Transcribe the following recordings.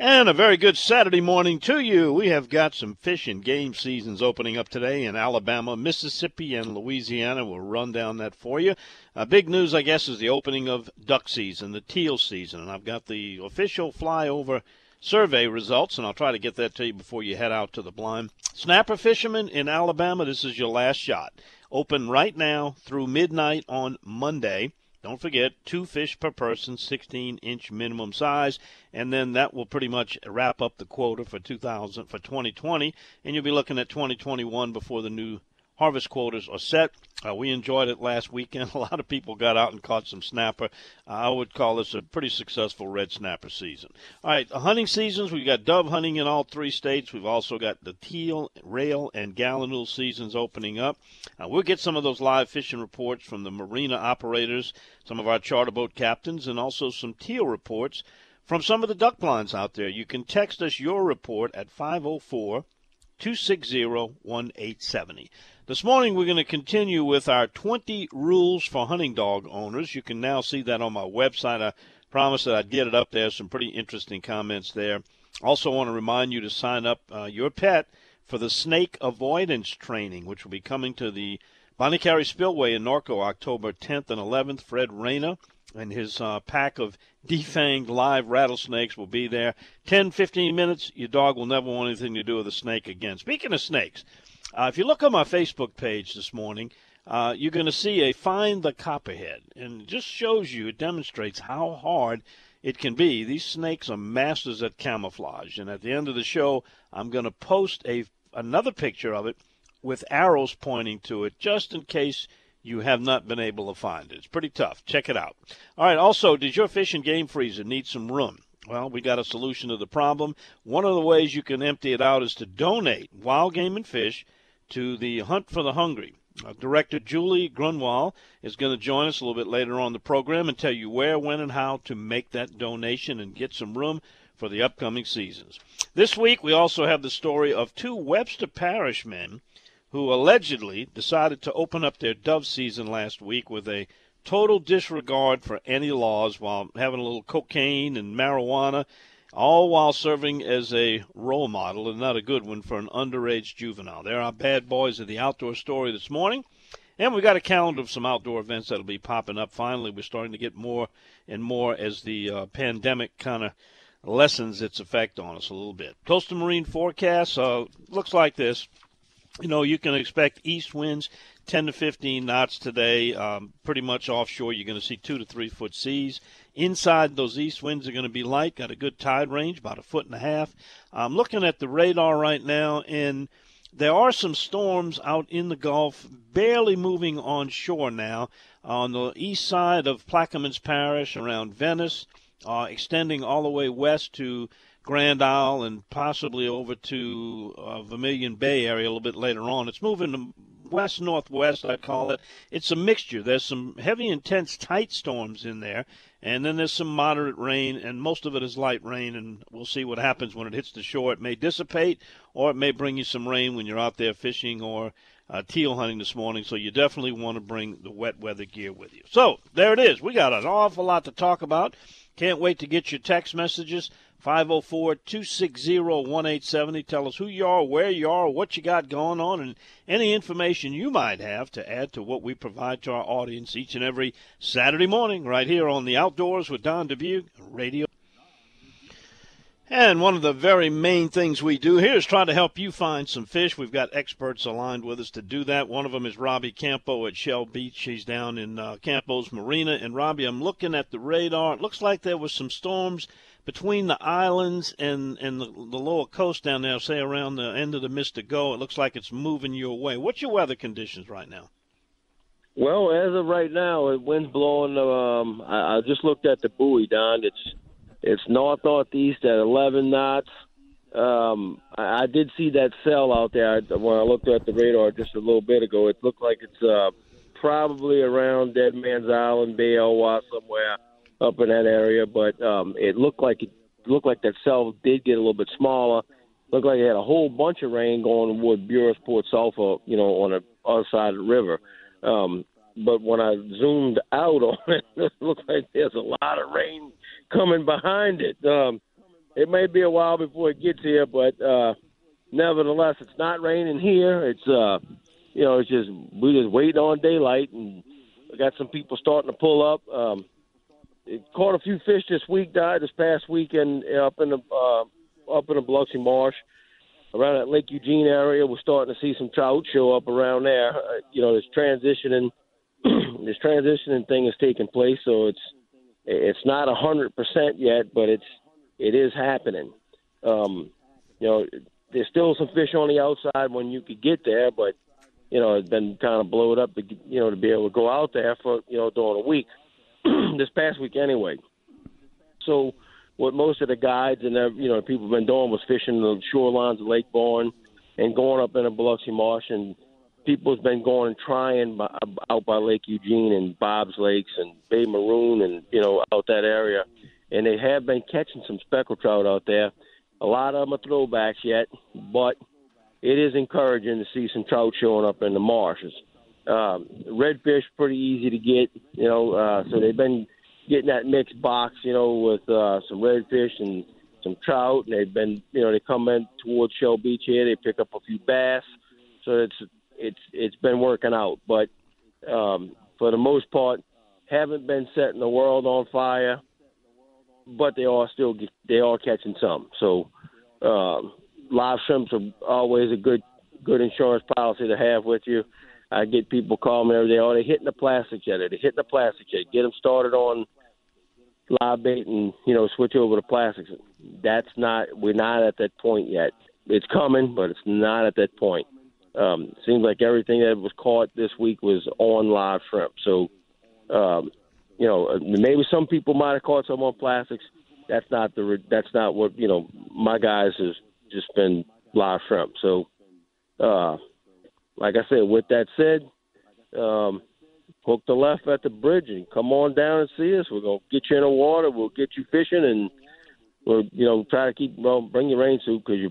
And a very good Saturday morning to you. We have got some fish and game seasons opening up today in Alabama, Mississippi, and Louisiana. We'll run down that for you. Uh, big news, I guess, is the opening of duck season, the teal season. And I've got the official flyover survey results, and I'll try to get that to you before you head out to the blind. Snapper fishermen in Alabama, this is your last shot. Open right now through midnight on Monday. Don't forget, two fish per person, 16 inch minimum size, and then that will pretty much wrap up the quota for 2000 for 2020, and you'll be looking at 2021 before the new harvest quotas are set. Uh, we enjoyed it last weekend. A lot of people got out and caught some snapper. Uh, I would call this a pretty successful red snapper season. All right, the hunting seasons, we've got dove hunting in all three states. We've also got the teal, rail, and gallinule seasons opening up. Uh, we'll get some of those live fishing reports from the marina operators, some of our charter boat captains, and also some teal reports from some of the duck blinds out there. You can text us your report at 504 260 1870. This morning, we're going to continue with our 20 rules for hunting dog owners. You can now see that on my website. I promised that I'd get it up there. Some pretty interesting comments there. Also, want to remind you to sign up uh, your pet for the snake avoidance training, which will be coming to the Bonnie Spillway in Norco October 10th and 11th. Fred Reyna and his uh, pack of defanged live rattlesnakes will be there. 10, 15 minutes, your dog will never want anything to do with a snake again. Speaking of snakes, uh, if you look on my Facebook page this morning, uh, you're going to see a Find the Copperhead. And it just shows you, it demonstrates how hard it can be. These snakes are masters at camouflage. And at the end of the show, I'm going to post a another picture of it with arrows pointing to it just in case you have not been able to find it. It's pretty tough. Check it out. All right. Also, does your fish and game freezer need some room? Well, we got a solution to the problem. One of the ways you can empty it out is to donate wild game and fish to the Hunt for the Hungry. Uh, Director Julie Grunwald is going to join us a little bit later on the program and tell you where, when, and how to make that donation and get some room for the upcoming seasons. This week, we also have the story of two Webster Parish men who allegedly decided to open up their dove season last week with a total disregard for any laws while having a little cocaine and marijuana all while serving as a role model and not a good one for an underage juvenile. There are bad boys of the outdoor story this morning. And we've got a calendar of some outdoor events that'll be popping up. Finally, we're starting to get more and more as the uh, pandemic kind of lessens its effect on us a little bit. Coastal marine forecast uh, looks like this. You know, you can expect east winds 10 to 15 knots today. Um, pretty much offshore, you're going to see two to three foot seas. Inside, those east winds are going to be light, got a good tide range, about a foot and a half. I'm looking at the radar right now, and there are some storms out in the Gulf, barely moving on shore now. On the east side of Plaquemines Parish, around Venice, uh, extending all the way west to Grand Isle and possibly over to uh, Vermilion Bay area a little bit later on. It's moving to west northwest, I call it. It's a mixture. There's some heavy, intense, tight storms in there, and then there's some moderate rain, and most of it is light rain, and we'll see what happens when it hits the shore. It may dissipate, or it may bring you some rain when you're out there fishing or uh, teal hunting this morning, so you definitely want to bring the wet weather gear with you. So there it is. We got an awful lot to talk about. Can't wait to get your text messages. 504 260 1870. Tell us who you are, where you are, what you got going on, and any information you might have to add to what we provide to our audience each and every Saturday morning right here on the Outdoors with Don Dubuc Radio. And one of the very main things we do here is try to help you find some fish. We've got experts aligned with us to do that. One of them is Robbie Campo at Shell Beach. He's down in uh, Campo's Marina. And Robbie, I'm looking at the radar. It looks like there was some storms between the islands and, and the, the lower coast down there, say around the end of the Mystico. It looks like it's moving your way. What's your weather conditions right now? Well, as of right now, the wind's blowing. Um, I, I just looked at the buoy, Don. It's it's north northeast at 11 knots. Um, I, I did see that cell out there when I looked at the radar just a little bit ago. It looked like it's uh, probably around Dead Man's Island, Bay Elwha, somewhere up in that area. But um, it looked like it looked like that cell did get a little bit smaller. Looked like it had a whole bunch of rain going toward Port Sulphur, you know, on the other side of the river. Um, but when I zoomed out on it, it looked like there's a lot of rain coming behind it. Um, it may be a while before it gets here, but uh, nevertheless, it's not raining here. It's uh, you know, it's just we just wait on daylight, and we got some people starting to pull up. Um, caught a few fish this week. Died this past weekend up in the uh, up in the Biloxi Marsh around that Lake Eugene area. We're starting to see some trout show up around there. Uh, you know, this transitioning this transitioning thing is taking place, so it's it's not a hundred percent yet, but it's it is happening. Um, you know, there's still some fish on the outside when you could get there, but you know, it's been kind of blowed up to you know to be able to go out there for you know during a week, this past week anyway. So, what most of the guides and you know people have been doing was fishing the shorelines of Lake Borgne and going up in the Biloxi Marsh and people's been going and trying by, out by Lake Eugene and Bob's Lakes and Bay Maroon and you know out that area, and they have been catching some speckled trout out there. A lot of them are throwbacks yet, but it is encouraging to see some trout showing up in the marshes. Um, redfish pretty easy to get, you know, uh, so they've been getting that mixed box, you know, with uh, some redfish and some trout. And they've been, you know, they come in towards Shell Beach here, they pick up a few bass. So it's it's it's been working out. But um, for the most part, haven't been setting the world on fire, but they are still they are catching some. So um, live shrimps are always a good good insurance policy to have with you. I get people calling me every day. Oh, they're hitting the plastic jet. They're hitting the plastic jet. Get them started on live bait and you know switch over to plastics. That's not. We're not at that point yet. It's coming, but it's not at that point. Um, seems like everything that was caught this week was on live shrimp. So, um, you know, maybe some people might have caught some on plastics. That's not the. That's not what you know. My guys has just been live shrimp. So, uh, like I said, with that said, um, hook the left at the bridge and come on down and see us. We're gonna get you in the water. We'll get you fishing, and we'll you know try to keep well bring your rain suit because you're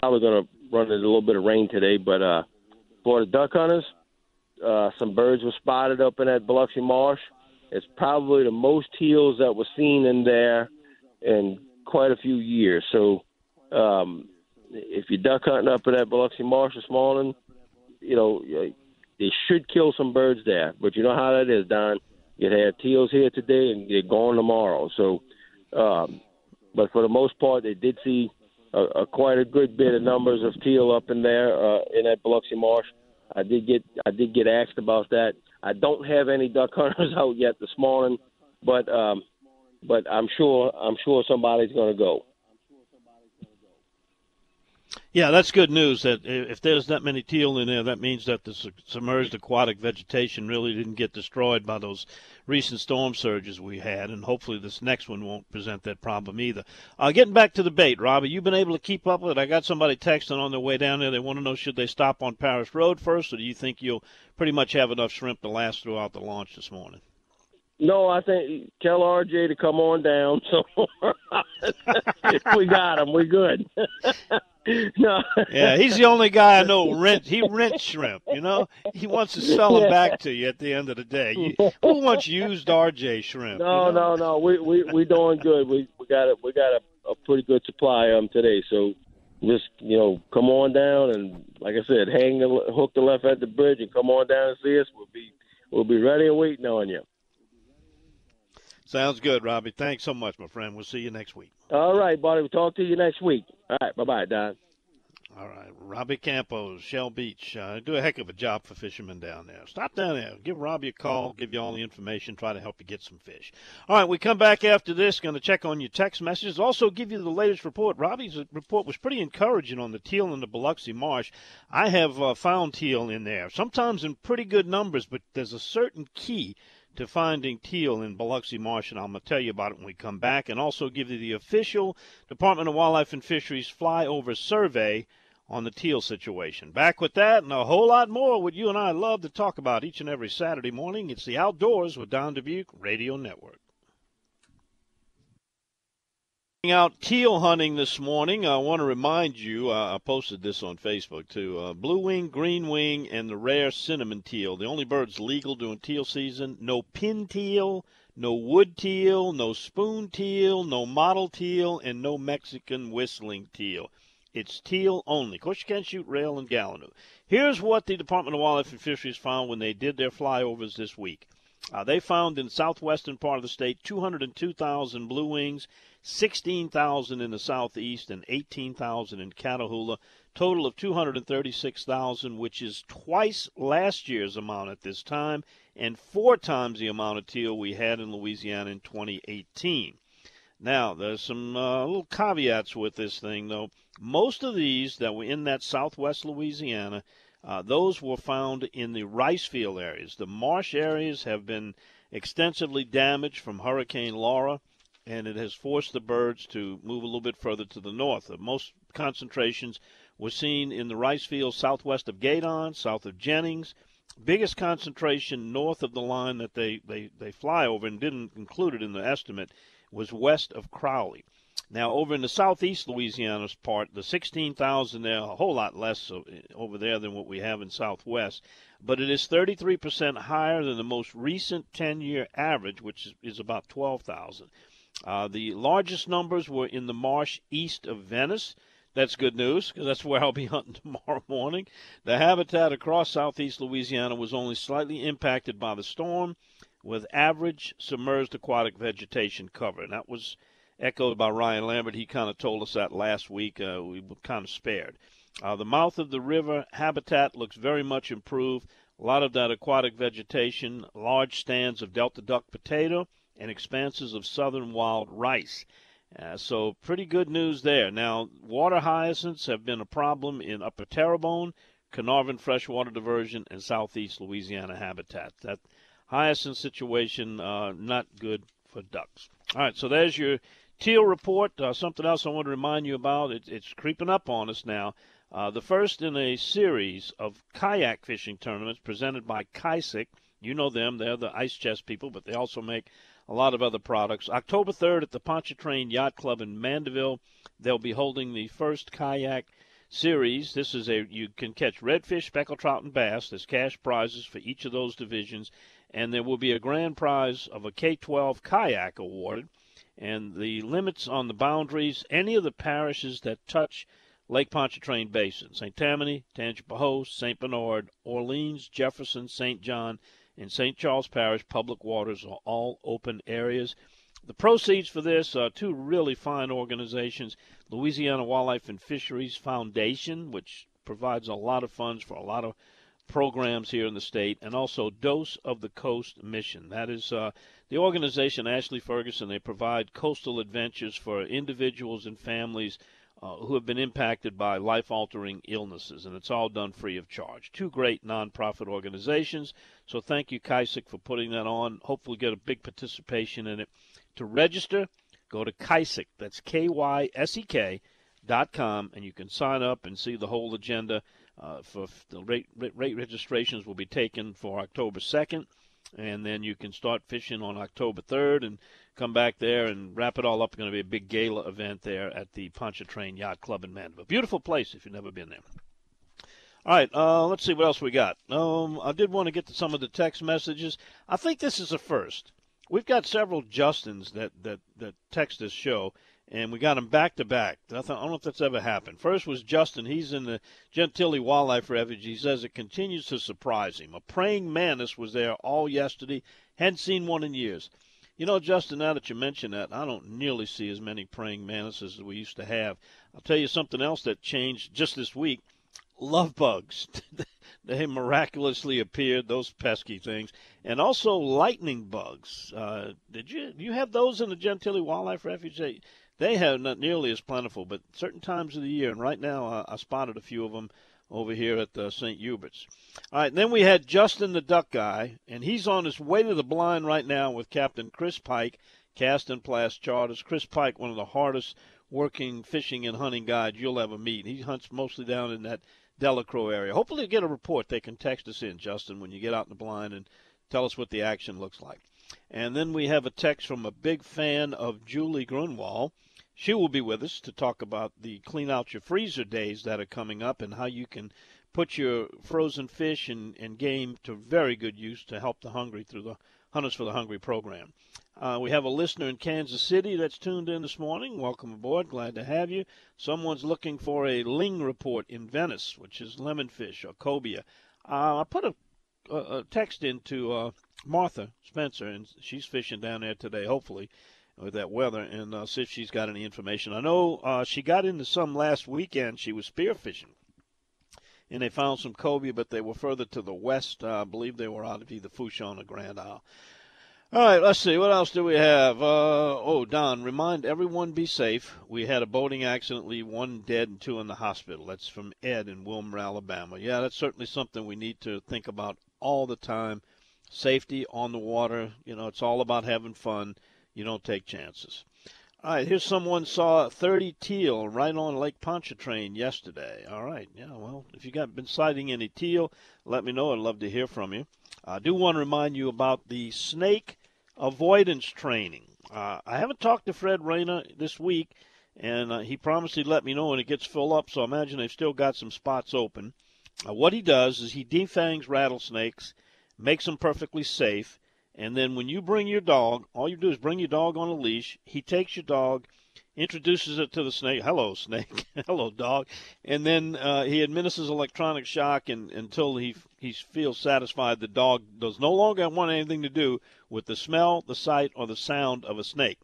probably gonna running a little bit of rain today, but uh, for the duck hunters, uh, some birds were spotted up in that Biloxi Marsh. It's probably the most teals that were seen in there in quite a few years. So, um, if you're duck hunting up in that Biloxi Marsh this morning, you know they should kill some birds there. But you know how that is, Don. You have teals here today and they're gone tomorrow. So, um, but for the most part, they did see a, a quite a good bit of numbers of teal up in there uh, in that Biloxi Marsh. I did get I did get asked about that. I don't have any duck hunters out yet this morning, but um, but I'm sure I'm sure somebody's going to go. Yeah, that's good news. That if there's that many teal in there, that means that the submerged aquatic vegetation really didn't get destroyed by those recent storm surges we had, and hopefully this next one won't present that problem either. Uh, getting back to the bait, Robbie, you've been able to keep up with it. I got somebody texting on their way down there. They want to know should they stop on Paris Road first, or do you think you'll pretty much have enough shrimp to last throughout the launch this morning? No, I think tell RJ to come on down. So if we got him, we're good. no. Yeah, he's the only guy I know rent. He rents shrimp. You know, he wants to sell them back to you at the end of the day. You, who wants used RJ shrimp? No, you know? no, no. We we we doing good. We we got a we got a a pretty good supply of them today. So just you know, come on down and like I said, hang the hook the left at the bridge and come on down and see us. We'll be we'll be ready and waiting on you. Sounds good, Robbie. Thanks so much, my friend. We'll see you next week. All right, buddy. We'll talk to you next week. All right. Bye bye, Don. All right, Robbie Campos, Shell Beach. Uh, do a heck of a job for fishermen down there. Stop down there. Give Robbie a call. Give you all the information. Try to help you get some fish. All right, we come back after this. Going to check on your text messages. Also, give you the latest report. Robbie's report was pretty encouraging on the teal in the Biloxi Marsh. I have uh, found teal in there, sometimes in pretty good numbers, but there's a certain key to finding teal in Biloxi Marsh, and I'm going to tell you about it when we come back, and also give you the official Department of Wildlife and Fisheries flyover survey on the teal situation. Back with that and a whole lot more what you and I love to talk about each and every Saturday morning. It's the Outdoors with Don Dubuc Radio Network. Out teal hunting this morning. I want to remind you, uh, I posted this on Facebook too. Uh, blue wing, green wing, and the rare cinnamon teal. The only birds legal during teal season. No pin teal, no wood teal, no spoon teal, no model teal, and no Mexican whistling teal. It's teal only. Of course, you can't shoot rail and gallinule. Here's what the Department of Wildlife and Fisheries found when they did their flyovers this week. Uh, they found in southwestern part of the state 202,000 blue wings, 16,000 in the southeast, and 18,000 in Catahoula. Total of 236,000, which is twice last year's amount at this time, and four times the amount of teal we had in Louisiana in 2018. Now, there's some uh, little caveats with this thing, though. Most of these that were in that southwest Louisiana, uh, those were found in the rice field areas. The marsh areas have been extensively damaged from Hurricane Laura, and it has forced the birds to move a little bit further to the north. The most concentrations were seen in the rice fields southwest of Gueydan, south of Jennings. Biggest concentration north of the line that they, they, they fly over and didn't include it in the estimate was west of Crowley. Now, over in the southeast Louisiana's part, the 16,000 there, a whole lot less over there than what we have in southwest, but it is 33% higher than the most recent 10 year average, which is about 12,000. Uh, the largest numbers were in the marsh east of Venice. That's good news because that's where I'll be hunting tomorrow morning. The habitat across southeast Louisiana was only slightly impacted by the storm, with average submerged aquatic vegetation cover. And that was echoed by Ryan Lambert. He kind of told us that last week. Uh, we were kind of spared. Uh, the mouth of the river habitat looks very much improved. A lot of that aquatic vegetation, large stands of Delta duck potato, and expanses of southern wild rice. Uh, so pretty good news there. Now, water hyacinths have been a problem in Upper Terrebonne, Caernarvon freshwater diversion, and southeast Louisiana habitat. That hyacinth situation uh, not good for ducks. All right, so there's your Teal report, uh, something else I want to remind you about. It, it's creeping up on us now. Uh, the first in a series of kayak fishing tournaments presented by Kysek. You know them, they're the ice chest people, but they also make a lot of other products. October 3rd at the Pontchartrain Yacht Club in Mandeville, they'll be holding the first kayak series. This is a you can catch redfish, speckled trout, and bass. There's cash prizes for each of those divisions, and there will be a grand prize of a K-12 kayak awarded and the limits on the boundaries, any of the parishes that touch Lake Pontchartrain Basin, St. Tammany, Tangipahoa, St. Bernard, Orleans, Jefferson, St. John, and St. Charles Parish public waters are all open areas. The proceeds for this are two really fine organizations Louisiana Wildlife and Fisheries Foundation, which provides a lot of funds for a lot of programs here in the state, and also Dose of the Coast Mission. That is uh, the organization Ashley Ferguson. They provide coastal adventures for individuals and families uh, who have been impacted by life-altering illnesses, and it's all done free of charge. Two great nonprofit organizations. So thank you, Kysek, for putting that on. Hopefully, get a big participation in it. To register, go to Kysek. That's K-Y-S-E-K dot com, and you can sign up and see the whole agenda. Uh, for the rate, rate registrations will be taken for October 2nd, and then you can start fishing on October 3rd and come back there and wrap it all up. Going to be a big gala event there at the Pontchartrain Yacht Club in Mandeville. Beautiful place if you've never been there. All right, uh, let's see what else we got. Um, I did want to get to some of the text messages. I think this is a first. We've got several Justins that, that, that text this show, and we got them back to back. I I don't know if that's ever happened. First was Justin. He's in the Gentilly Wildlife Refuge. He says it continues to surprise him. A praying mantis was there all yesterday. Hadn't seen one in years. You know, Justin, now that you mention that, I don't nearly see as many praying mantises as we used to have. I'll tell you something else that changed just this week. Love bugs. they miraculously appeared, those pesky things. And also lightning bugs. Uh, did you you have those in the Gentilly Wildlife Refuge? They, they have not nearly as plentiful, but certain times of the year. And right now, uh, I spotted a few of them over here at uh, St. Hubert's. All right, then we had Justin the Duck Guy, and he's on his way to the blind right now with Captain Chris Pike, Cast and Blast Charters. Chris Pike, one of the hardest working fishing and hunting guides you'll ever meet. He hunts mostly down in that Delacroix area. Hopefully, you get a report. They can text us in, Justin, when you get out in the blind and tell us what the action looks like. And then we have a text from a big fan of Julie Grunwald. She will be with us to talk about the clean out your freezer days that are coming up and how you can put your frozen fish and, and game to very good use to help the hungry through the Hunters for the Hungry program. Uh, we have a listener in Kansas City that's tuned in this morning. Welcome aboard. Glad to have you. Someone's looking for a ling report in Venice, which is lemonfish or cobia. Uh, I put a, a, text into uh, Martha Spencer, and she's fishing down there today, hopefully with that weather and uh, see if she's got any information. I know uh, she got into some last weekend. She was spearfishing, and they found some cobia, but they were further to the west. Uh, I believe they were out of either Fourchon or Grand Isle. All right, let's see. What else do we have? Uh, oh, Don, remind everyone be safe. We had a boating accident, leave one dead and two in the hospital. That's from Ed in Wilmer, Alabama. Yeah, that's certainly something we need to think about all the time. Safety on the water. You know, it's all about having fun you don't take chances. All right, here's someone saw 30 teal right on Lake Pontchartrain yesterday. All right, yeah, well, if you got been sighting any teal, let me know. I'd love to hear from you. I do want to remind you about the snake avoidance training. Uh, I haven't talked to Fred Rayner this week, and uh, he promised he'd let me know when it gets full up, so I imagine they've still got some spots open. Uh, what he does is he defangs rattlesnakes, makes them perfectly safe, and then when you bring your dog, all you do is bring your dog on a leash. He takes your dog, introduces it to the snake. Hello, snake. Hello, dog. And then uh, he administers electronic shock and, until he he feels satisfied the dog does no longer want anything to do with the smell, the sight, or the sound of a snake.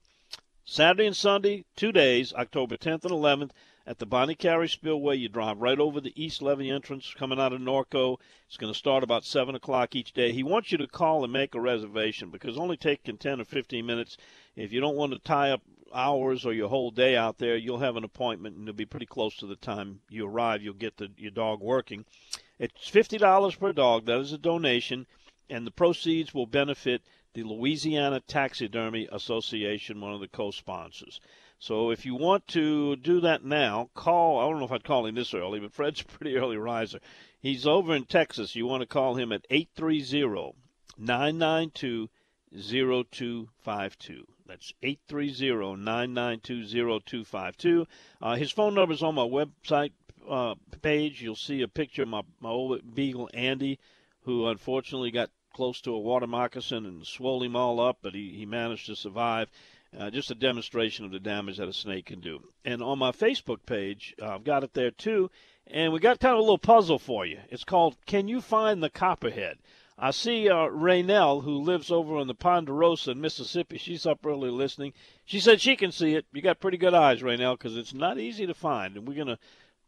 Saturday and Sunday, two days, October 10th and 11th, at the Bonnet Carré Spillway. You drive right over the East Levee entrance coming out of Norco. It's going to start about 7 o'clock each day. He wants you to call and make a reservation because only taking 10 or 15 minutes. If you don't want to tie up hours or your whole day out there, you'll have an appointment and it'll be pretty close to the time you arrive. You'll get the, your dog working. It's $50 per dog. That is a donation, and the proceeds will benefit the Louisiana Taxidermy Association, one of the co sponsors. So if you want to do that now, call. I don't know if I'd call him this early, but Fred's a pretty early riser. He's over in Texas. You want to call him at 830 992 0252. That's 830 992 0252. Uh, his phone number is on my website uh, page. You'll see a picture of my, my old beagle, Andy, who unfortunately got close to a water moccasin and swole him all up, but he, he managed to survive. Uh, just a demonstration of the damage that a snake can do. And on my Facebook page, uh, I've got it there too. And we got kind of a little puzzle for you. It's called Can You Find the Copperhead? I see uh, Raynell, who lives over on the Ponderosa in Mississippi. She's up early listening. She said she can see it. You got pretty good eyes, Raynell, because it's not easy to find. And we're going to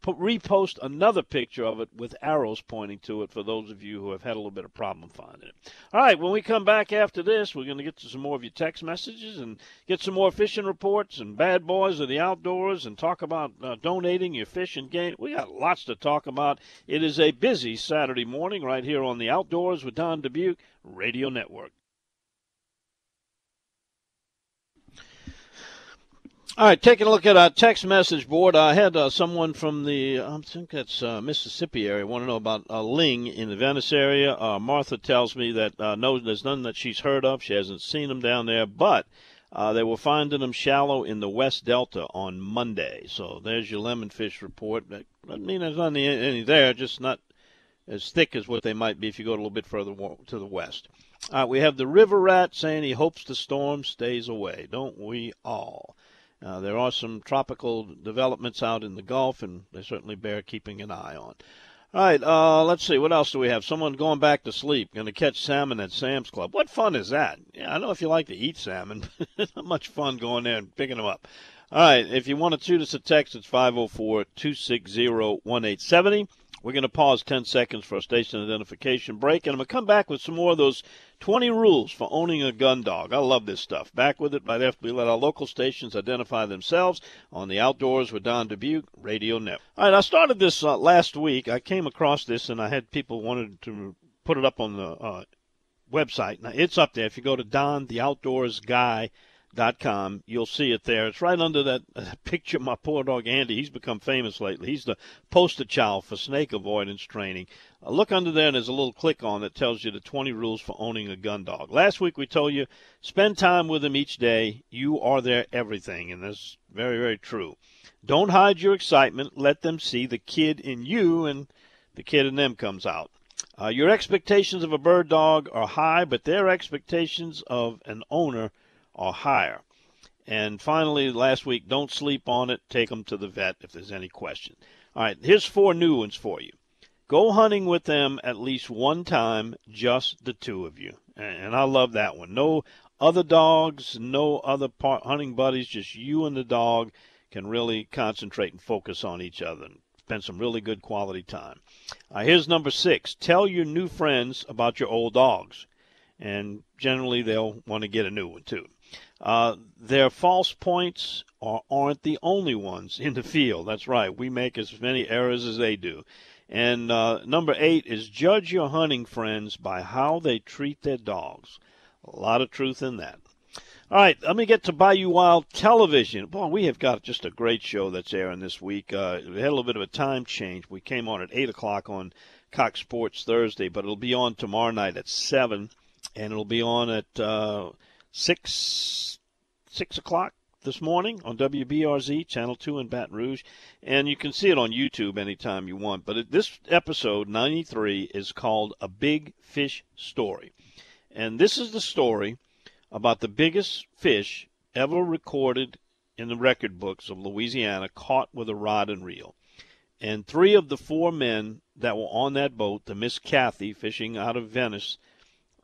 repost another picture of it with arrows pointing to it for those of you who have had a little bit of problem finding it. All right, when we come back after this, we're going to get to some more of your text messages and get some more fishing reports and bad boys of the outdoors and talk about uh, donating your fish and game. We got lots to talk about. It is a busy Saturday morning right here on the Outdoors with Don Dubuc Radio Network. All right, taking a look at our text message board. I had uh, someone from the, I think that's uh, Mississippi area, want to know about uh, Ling in the Venice area. Uh, Martha tells me that uh, no, there's none that she's heard of. She hasn't seen them down there, but uh, they were finding them shallow in the West Delta on Monday. So there's your lemonfish report. That doesn't mean there's not any, any there, just not as thick as what they might be if you go a little bit further to the west. we have the river rat saying he hopes the storm stays away. Don't we all? Uh, there are some tropical developments out in the Gulf, and they certainly bear keeping an eye on. All right, uh, let's see. What else do we have? Someone going back to sleep, going to catch salmon at Sam's Club. What fun is that? Yeah, I know if you like to eat salmon, not much fun going there and picking them up. All right, if you want to shoot us a text, it's 504 260 1870. We're going to pause 10 seconds for a station identification break, and I'm going to come back with some more of those 20 rules for owning a gun dog. I love this stuff. Back with it right after we let our local stations identify themselves on the Outdoors with Don Dubuc Radio Network. All right, I started this uh, last week. I came across this, and I had people wanted to put it up on the uh, website. Now, it's up there. If you go to Don, the Outdoors Guy, dot com. You'll see it there. It's right under that picture of my poor dog Andy. He's become famous lately. He's the poster child for snake avoidance training. Uh, look under there, and there's a little click on that tells you the 20 rules for owning a gun dog. Last week we told you spend time with them each day. You are their everything, and that's very, very true. Don't hide your excitement. Let them see the kid in you, and the kid in them comes out. Uh, your expectations of a bird dog are high, but their expectations of an owner or higher. And finally, last week, don't sleep on it. Take them to the vet if there's any question. All right, here's four new ones for you. Go hunting with them at least one time, just the two of you. And I love that one. No other dogs, no other hunting buddies, just you and the dog can really concentrate and focus on each other and spend some really good quality time. Uh, here's number six tell your new friends about your old dogs. And generally, they'll want to get a new one too. Uh, their false points are, aren't the only ones in the field. That's right. We make as many errors as they do. And uh, number eight is judge your hunting friends by how they treat their dogs. A lot of truth in that. All right, let me get to Bayou Wild Television. Boy, we have got just a great show that's airing this week. Uh, we had a little bit of a time change. We came on at 8 o'clock on Cox Sports Thursday, but it'll be on tomorrow night at 7, and it'll be on at uh, 6 6 o'clock this morning on WBRZ, Channel 2 in Baton Rouge. And you can see it on YouTube anytime you want. But this episode, 93, is called A Big Fish Story. And this is the story about the biggest fish ever recorded in the record books of Louisiana caught with a rod and reel. And three of the four men that were on that boat, the Miss Kathy fishing out of Venice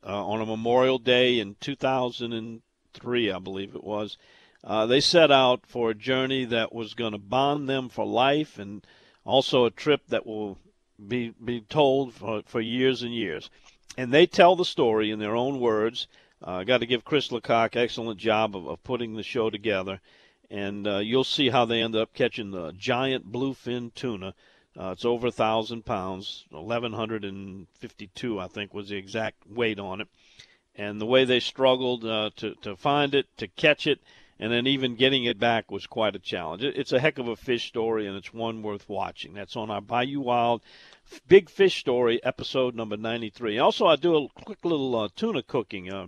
uh, on a Memorial Day in 2003, I believe it was. Uh, they set out for a journey that was going to bond them for life, and also a trip that will be be told for, for years and years. And they tell the story in their own words. I uh, got to give Chris Lecoq excellent job of, of putting the show together, and uh, you'll see how they end up catching the giant bluefin tuna. Uh, it's over a thousand pounds, 1,152, I think, was the exact weight on it and the way they struggled uh, to to find it, to catch it, and then even getting it back was quite a challenge. It, it's a heck of a fish story, and it's one worth watching. That's on our Bayou Wild Big Fish Story episode number 93. Also, I do a quick little uh, tuna cooking. Uh,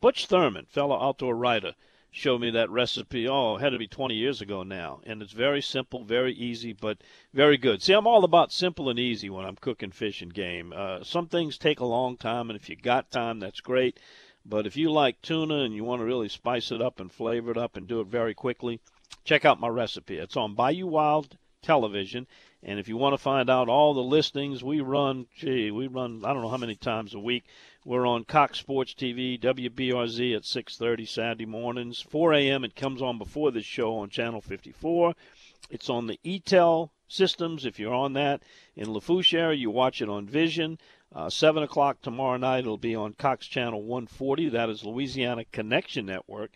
Butch Thurman, fellow outdoor writer, showed me that recipe. Oh, it had to be 20 years ago now. And it's very simple, very easy, but very good. See, I'm all about simple and easy when I'm cooking fish and game. Uh, some things take a long time, and if you got time, that's great. But if you like tuna and you want to really spice it up and flavor it up and do it very quickly, check out my recipe. It's on Bayou Wild Television. And if you want to find out all the listings, we run, gee, we run, I don't know how many times a week. We're on Cox Sports TV, WBRZ at 6:30 Saturday mornings, 4 a.m. It comes on before this show on Channel 54. It's on the ETEL systems. If you're on that in Lafourche area, you watch it on Vision. Uh, 7 o'clock tomorrow night, it'll be on Cox Channel 140. That is Louisiana Connection Network.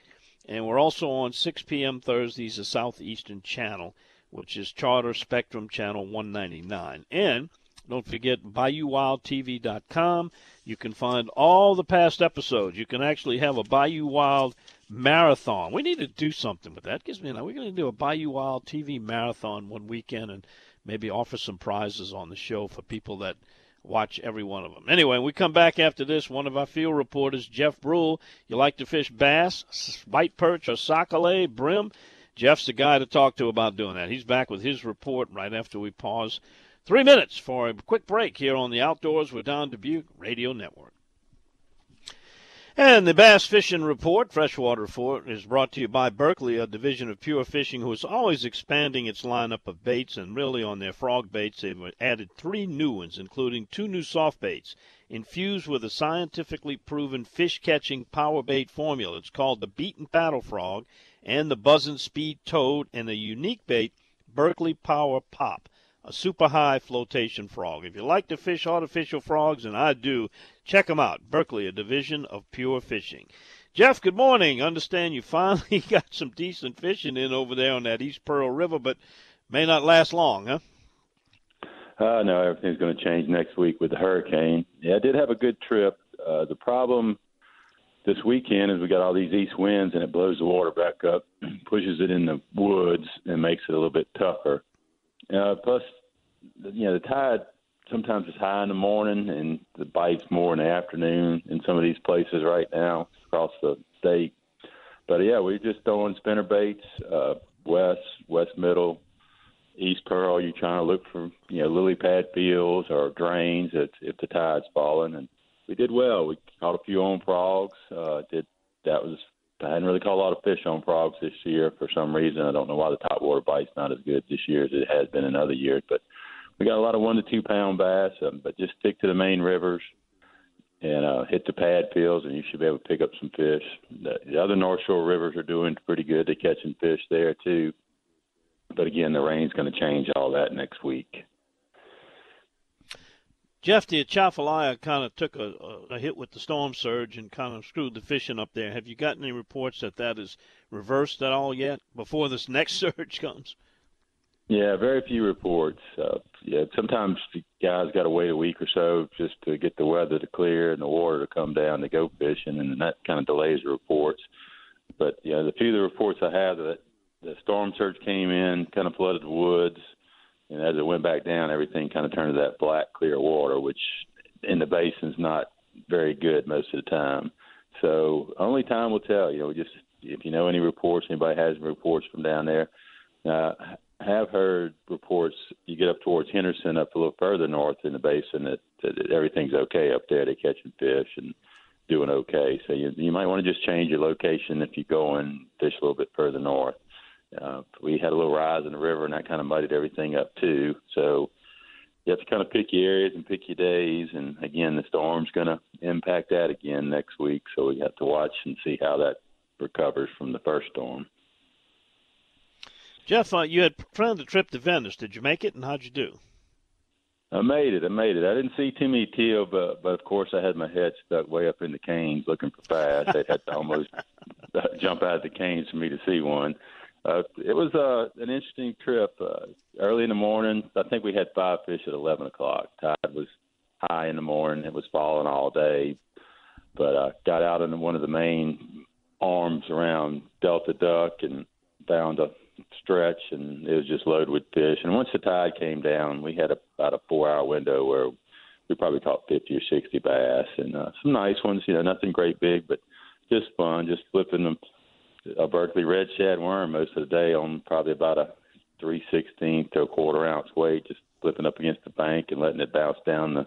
And we're also on 6 p.m. Thursdays, the Southeastern Channel, which is Charter Spectrum Channel 199. And don't forget BayouWildTV.com. You can find all the past episodes. You can actually have a Bayou Wild marathon. We need to do something with that. Gives me we're going to do a Bayou Wild TV marathon one weekend and maybe offer some prizes on the show for people that watch every one of them. Anyway, we come back after this. One of our field reporters, Jeff Brule. You like to fish bass, white perch, or sac-a-lait, brim? Jeff's the guy to talk to about doing that. He's back with his report right after we pause Three minutes for a quick break here on the Outdoors with Don Dubuc Radio Network. And the Bass Fishing Report, Freshwater Report, is brought to you by Berkley, a division of Pure Fishing, who is always expanding its lineup of baits. And really, on their frog baits, they've added three new ones, including two new soft baits infused with a scientifically proven fish catching power bait formula. It's called the Beaten Paddle Frog and the Buzzin' Speed Toad, and a unique bait, Berkley Power Pop a super high flotation frog. If you like to fish artificial frogs, and I do, check them out. Berkley, a division of Pure Fishing. Jeff, good morning. Understand you finally got some decent fishing in over there on that East Pearl River, but may not last long, huh? Uh, no, everything's going to change next week with the hurricane. Yeah, I did have a good trip. Uh, the problem this weekend is we got all these east winds and it blows the water back up, pushes it in the woods, and makes it a little bit tougher. Uh, plus, you know, the tide sometimes is high in the morning and the bite's more in the afternoon in some of these places right now across the state. But yeah, we're just throwing spinner baits, uh, west, west middle, east pearl. You're trying to look for you know lily pad fields or drains if, if the tide's falling, and we did well. We caught a few on frogs. Uh, did that was I hadn't really caught a lot of fish on frogs this year for some reason. I don't know why the top water bite's not as good this year as it has been in other years, but we got a lot of one to two pound bass. Um, but just stick to the main rivers and uh, hit the pad fields, and you should be able to pick up some fish. The, the other North Shore rivers are doing pretty good. They're catching fish there too. But again, the rain's going to change all that next week. Jeff, the Atchafalaya kind of took a, a, hit with the storm surge and kind of screwed the fishing up there. Have you gotten any reports that that is reversed at all yet before this next surge comes? Yeah, very few reports. Uh, yeah, sometimes the guys got to wait a week or so just to get the weather to clear and the water to come down to go fishing, and that kind of delays the reports. But yeah, the few of the reports I have that the storm surge came in, kind of flooded the woods and as it went back down, everything kind of turned to that black, clear water, which in the basin's not very good most of the time. So only time will tell. You know, just if you know any reports, anybody has any reports from down there. Uh, have heard reports. You get up towards Henderson, up a little further north in the basin, that, that everything's okay up there. They're catching fish and doing okay. So you, you might want to just change your location if you go and fish a little bit further north. Uh, we had a little rise in the river, and that kind of muddied everything up too. So you have to kind of pick your areas and pick your days. And again, the storm's going to impact that again next week. So we have to watch and see how that recovers from the first storm. Jeff, uh, you had planned the trip to Venice. Did you make it, and how'd you do? I made it. I made it. I didn't see too many teal, but but of course I had my head stuck way up in the canes looking for bass. They had to almost jump out of the canes for me to see one uh, it was uh, an interesting trip. Uh, early in the morning, I think we had five fish at 11 o'clock. Tide was high in the morning. It was falling all day, but I uh, got out in one of the main arms around Delta Duck and found a stretch, and it was just loaded with fish. And once the tide came down, we had a, about a four-hour window where we probably caught 50 or 60 bass, and uh, some nice ones. You know, nothing great big, but just fun, just flipping them a Berkley red shad worm most of the day on probably about a three sixteenth to a quarter ounce weight, just flipping up against the bank and letting it bounce down the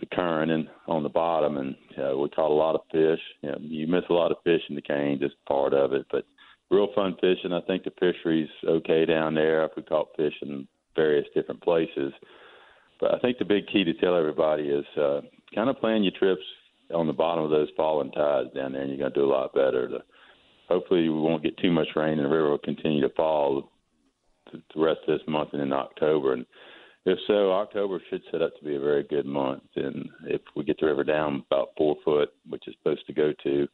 the current and on the bottom. And uh, we caught a lot of fish. You, know, you miss a lot of fish in the cane, just part of it, but real fun fishing. I think the fishery's okay down there. We caught fish in various different places. But I think the big key to tell everybody is uh, kind of plan your trips on the bottom of those falling tides down there, and you're going to do a lot better. To, hopefully we won't get too much rain and the river will continue to fall the rest of this month and in October. And if so, October should set up to be a very good month. And if we get the river down about four foot, which is supposed to go to,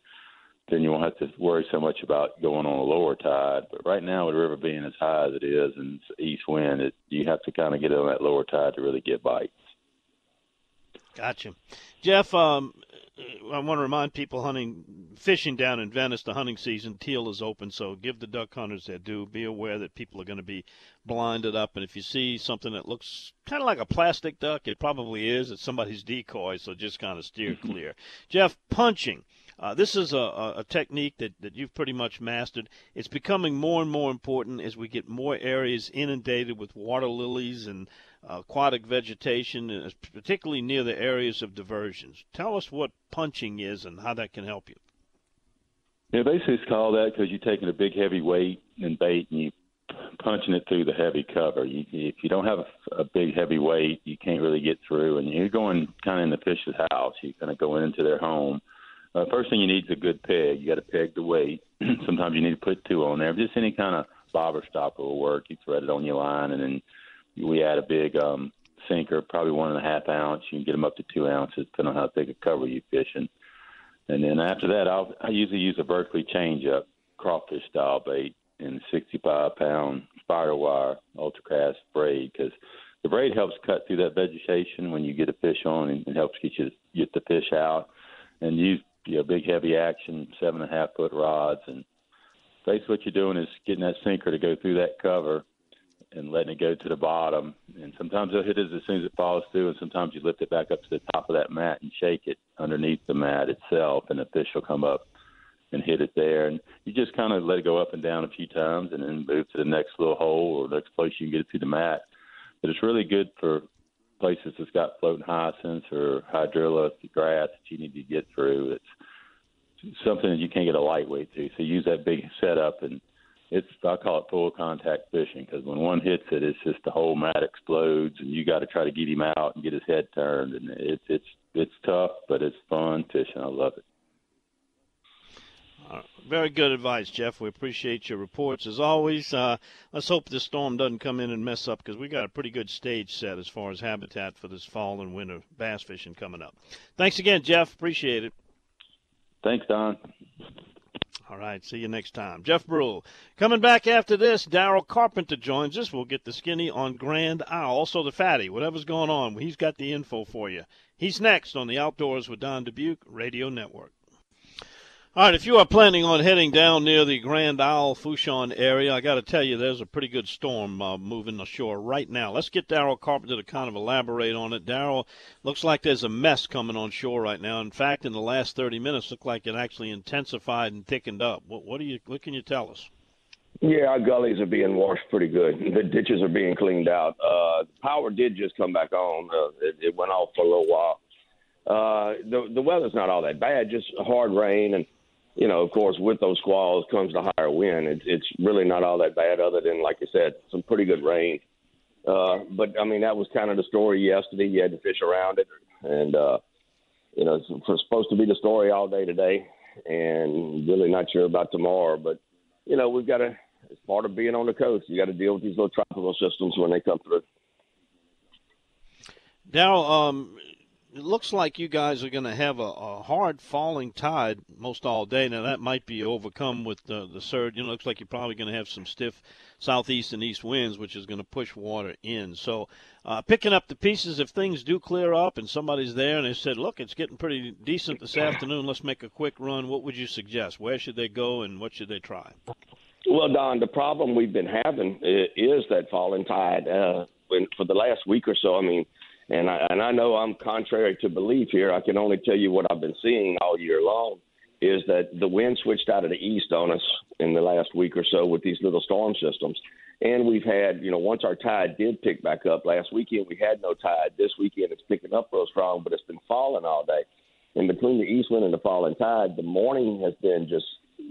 then you won't have to worry so much about going on a lower tide. But right now, with the river being as high as it is and east wind, it, you have to kind of get on that lower tide to really get bites. Gotcha, Jeff. Um, I want to remind people hunting, fishing down in Venice, the hunting season, teal is open, so give the duck hunters their due. Be aware that people are going to be blinded up, and if you see something that looks kind of like a plastic duck, it probably is. It's somebody's decoy, so just kind of steer clear. Jeff, punching. Uh, this is a, a, technique that, that you've pretty much mastered. It's becoming more and more important as we get more areas inundated with water lilies and aquatic vegetation, uh, particularly near the areas of diversions. Tell us what punching is and how that can help you. Yeah, basically it's called that because you're taking a big heavy weight and bait and you're punching it through the heavy cover. You, if you don't have a, a big heavy weight, you can't really get through, and you're going kind of in the fish's house. You're kind of going into their home. Uh, first thing you need is a good peg. You got to peg the weight. Sometimes you need to put two on there. Just any kind of bobber stopper will work. You thread it on your line, and then we add a big um, sinker, probably one and a half ounce. You can get them up to two ounces, depending on how thick a cover you're fishing. And then after that, I'll, I usually use a Berkley change up crawfish style bait in 65 pound SpiderWire ultracast braid because the braid helps cut through that vegetation when you get a fish on and it helps get you get the fish out and use you know big heavy action seven and a half foot rods and basically what you're doing is getting that sinker to go through that cover and letting it go to the bottom and sometimes it'll hit it as soon as it falls through and sometimes you lift it back up to the top of that mat and shake it underneath the mat itself and the fish will come up and hit it there. And you just kind of let it go up and down a few times and then move to the next little hole or next place you can get it to the mat. But it's really good for places that's got floating hyacinths or hydrilla grass that you need to get through. It's something that you can't get a lightweight to. So use that big setup and it's I call it full contact fishing because when one hits it, it's just the whole mat explodes, and you got to try to get him out and get his head turned, and it's it's it's tough, but it's fun fishing. I love it. Uh, very good advice, Jeff. We appreciate your reports as always. Uh, let's hope this storm doesn't come in and mess up because we got a pretty good stage set as far as habitat for this fall and winter bass fishing coming up. Thanks again, Jeff. Appreciate it. Thanks, Don. All right, see you next time. Jeff Brule. Coming back after this, Daryl Carpenter joins us. We'll get the skinny on Grand Isle, also the fatty, whatever's going on. He's got the info for you. He's next on the Outdoors with Don Dubuc Radio Network. All right, if you are planning on heading down near the Grand Isle Fourchon area, I got to tell you, there's a pretty good storm uh, moving ashore right now. Let's get Daryl Carpenter to kind of elaborate on it. Daryl, looks like there's a mess coming on shore right now. In fact, in the last 30 minutes, looked like it actually intensified and thickened up. What, what you? What can you tell us? Yeah, our gullies are being washed pretty good. The ditches are being cleaned out. Uh, power did just come back on. Uh, it, it went off for a little while. Uh, the the weather's not all that bad. Just hard rain and you know, of course, with those squalls comes the higher wind. It's it's really not all that bad, other than like you said, some pretty good rain. Uh, but I mean, that was kind of the story yesterday. You had to fish around it, and uh, you know, it's supposed to be the story all day today, and really not sure about tomorrow. But you know, we've got to. It's part of being on the coast. You got to deal with these little tropical systems when they come through. Now, um, it looks like you guys are going to have a, a, hard falling tide most all day. Now that might be overcome with the, the surge. You know, looks like you're probably going to have some stiff southeast and east winds, which is going to push water in. So, uh, picking up the pieces if things do clear up and somebody's there and they said, "Look, it's getting pretty decent this afternoon. Let's make a quick run." What would you suggest? Where should they go and what should they try? Well, Don, the problem we've been having is that falling tide. Uh, for the last week or so, I mean and I, and I know I'm contrary to belief here. I can only tell you what I've been seeing all year long is that the wind switched out of the east on us in the last week or so with these little storm systems. And we've had, you know, once our tide did pick back up last weekend, we had no tide. This weekend it's picking up real strong, but it's been falling all day. And between the east wind and the falling tide, the morning has been just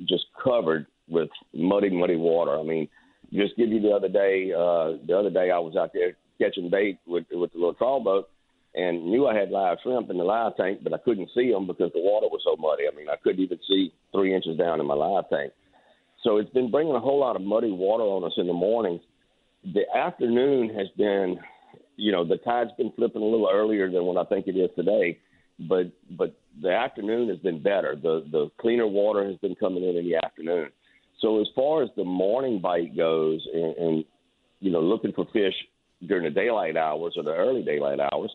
just covered with muddy, muddy water. I mean, just give you the other day. Uh, the other day I was out there catching bait with with the little trawl boat, and knew I had live shrimp in the live tank, but I couldn't see them because the water was so muddy. I mean, I couldn't even see three inches down in my live tank. So it's been bringing a whole lot of muddy water on us in the mornings. The afternoon has been, you know, the tide's been flipping a little earlier than what I think it is today, but but the afternoon has been better. The the cleaner water has been coming in in the afternoon. So as far as the morning bite goes, and, and you know, looking for fish during the daylight hours or the early daylight hours,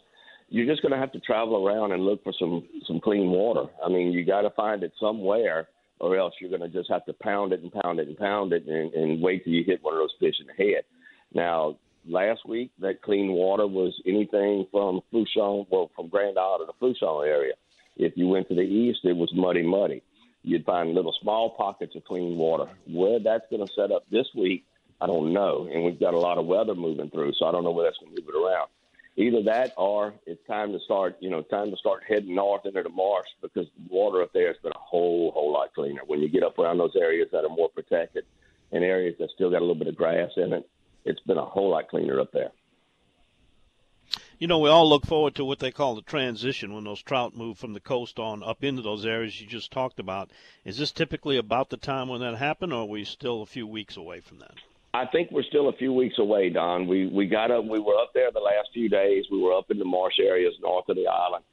you're just going to have to travel around and look for some some clean water. I mean, you got to find it somewhere, or else you're going to just have to pound it and pound it and pound it and, and wait till you hit one of those fish in the head. Now, last week, that clean water was anything from Fourchon, well, from Grand Isle to the Fourchon area. If you went to the east, it was muddy, muddy. You'd find little small pockets of clean water. Where that's going to set up this week I don't know. And we've got a lot of weather moving through, so I don't know where that's going to move it around. Either that, or it's time to start. You know, time to start heading north into the marsh because the water up there has been a whole, whole lot cleaner. When you get up around those areas that are more protected, and areas that still got a little bit of grass in it, it's been a whole lot cleaner up there. You know, we all look forward to what they call the transition when those trout move from the coast on up into those areas you just talked about. Is this typically about the time when that happened, or are we still a few weeks away from that? I think we're still a few weeks away, Don. We we got up. We were up there the last few days. We were up in the marsh areas north of the island,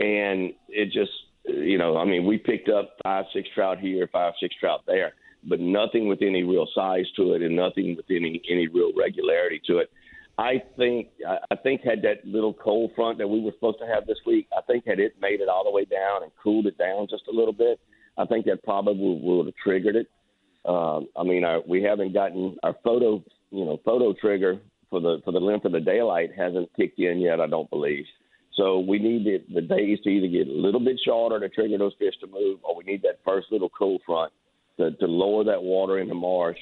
and it just, you know, I mean, we picked up five, six trout here, five, six trout there, but nothing with any real size to it, and nothing with any any real regularity to it. I think I think had that little cold front that we were supposed to have this week, I think had it made it all the way down and cooled it down just a little bit, I think that probably would, have triggered it. Um, I mean, our, we haven't gotten our photo, you know, photo trigger for the for the length of the daylight hasn't kicked in yet. I don't believe. So we need the, the days to either get a little bit shorter to trigger those fish to move, or we need that first little cool front to, to lower that water in the marsh,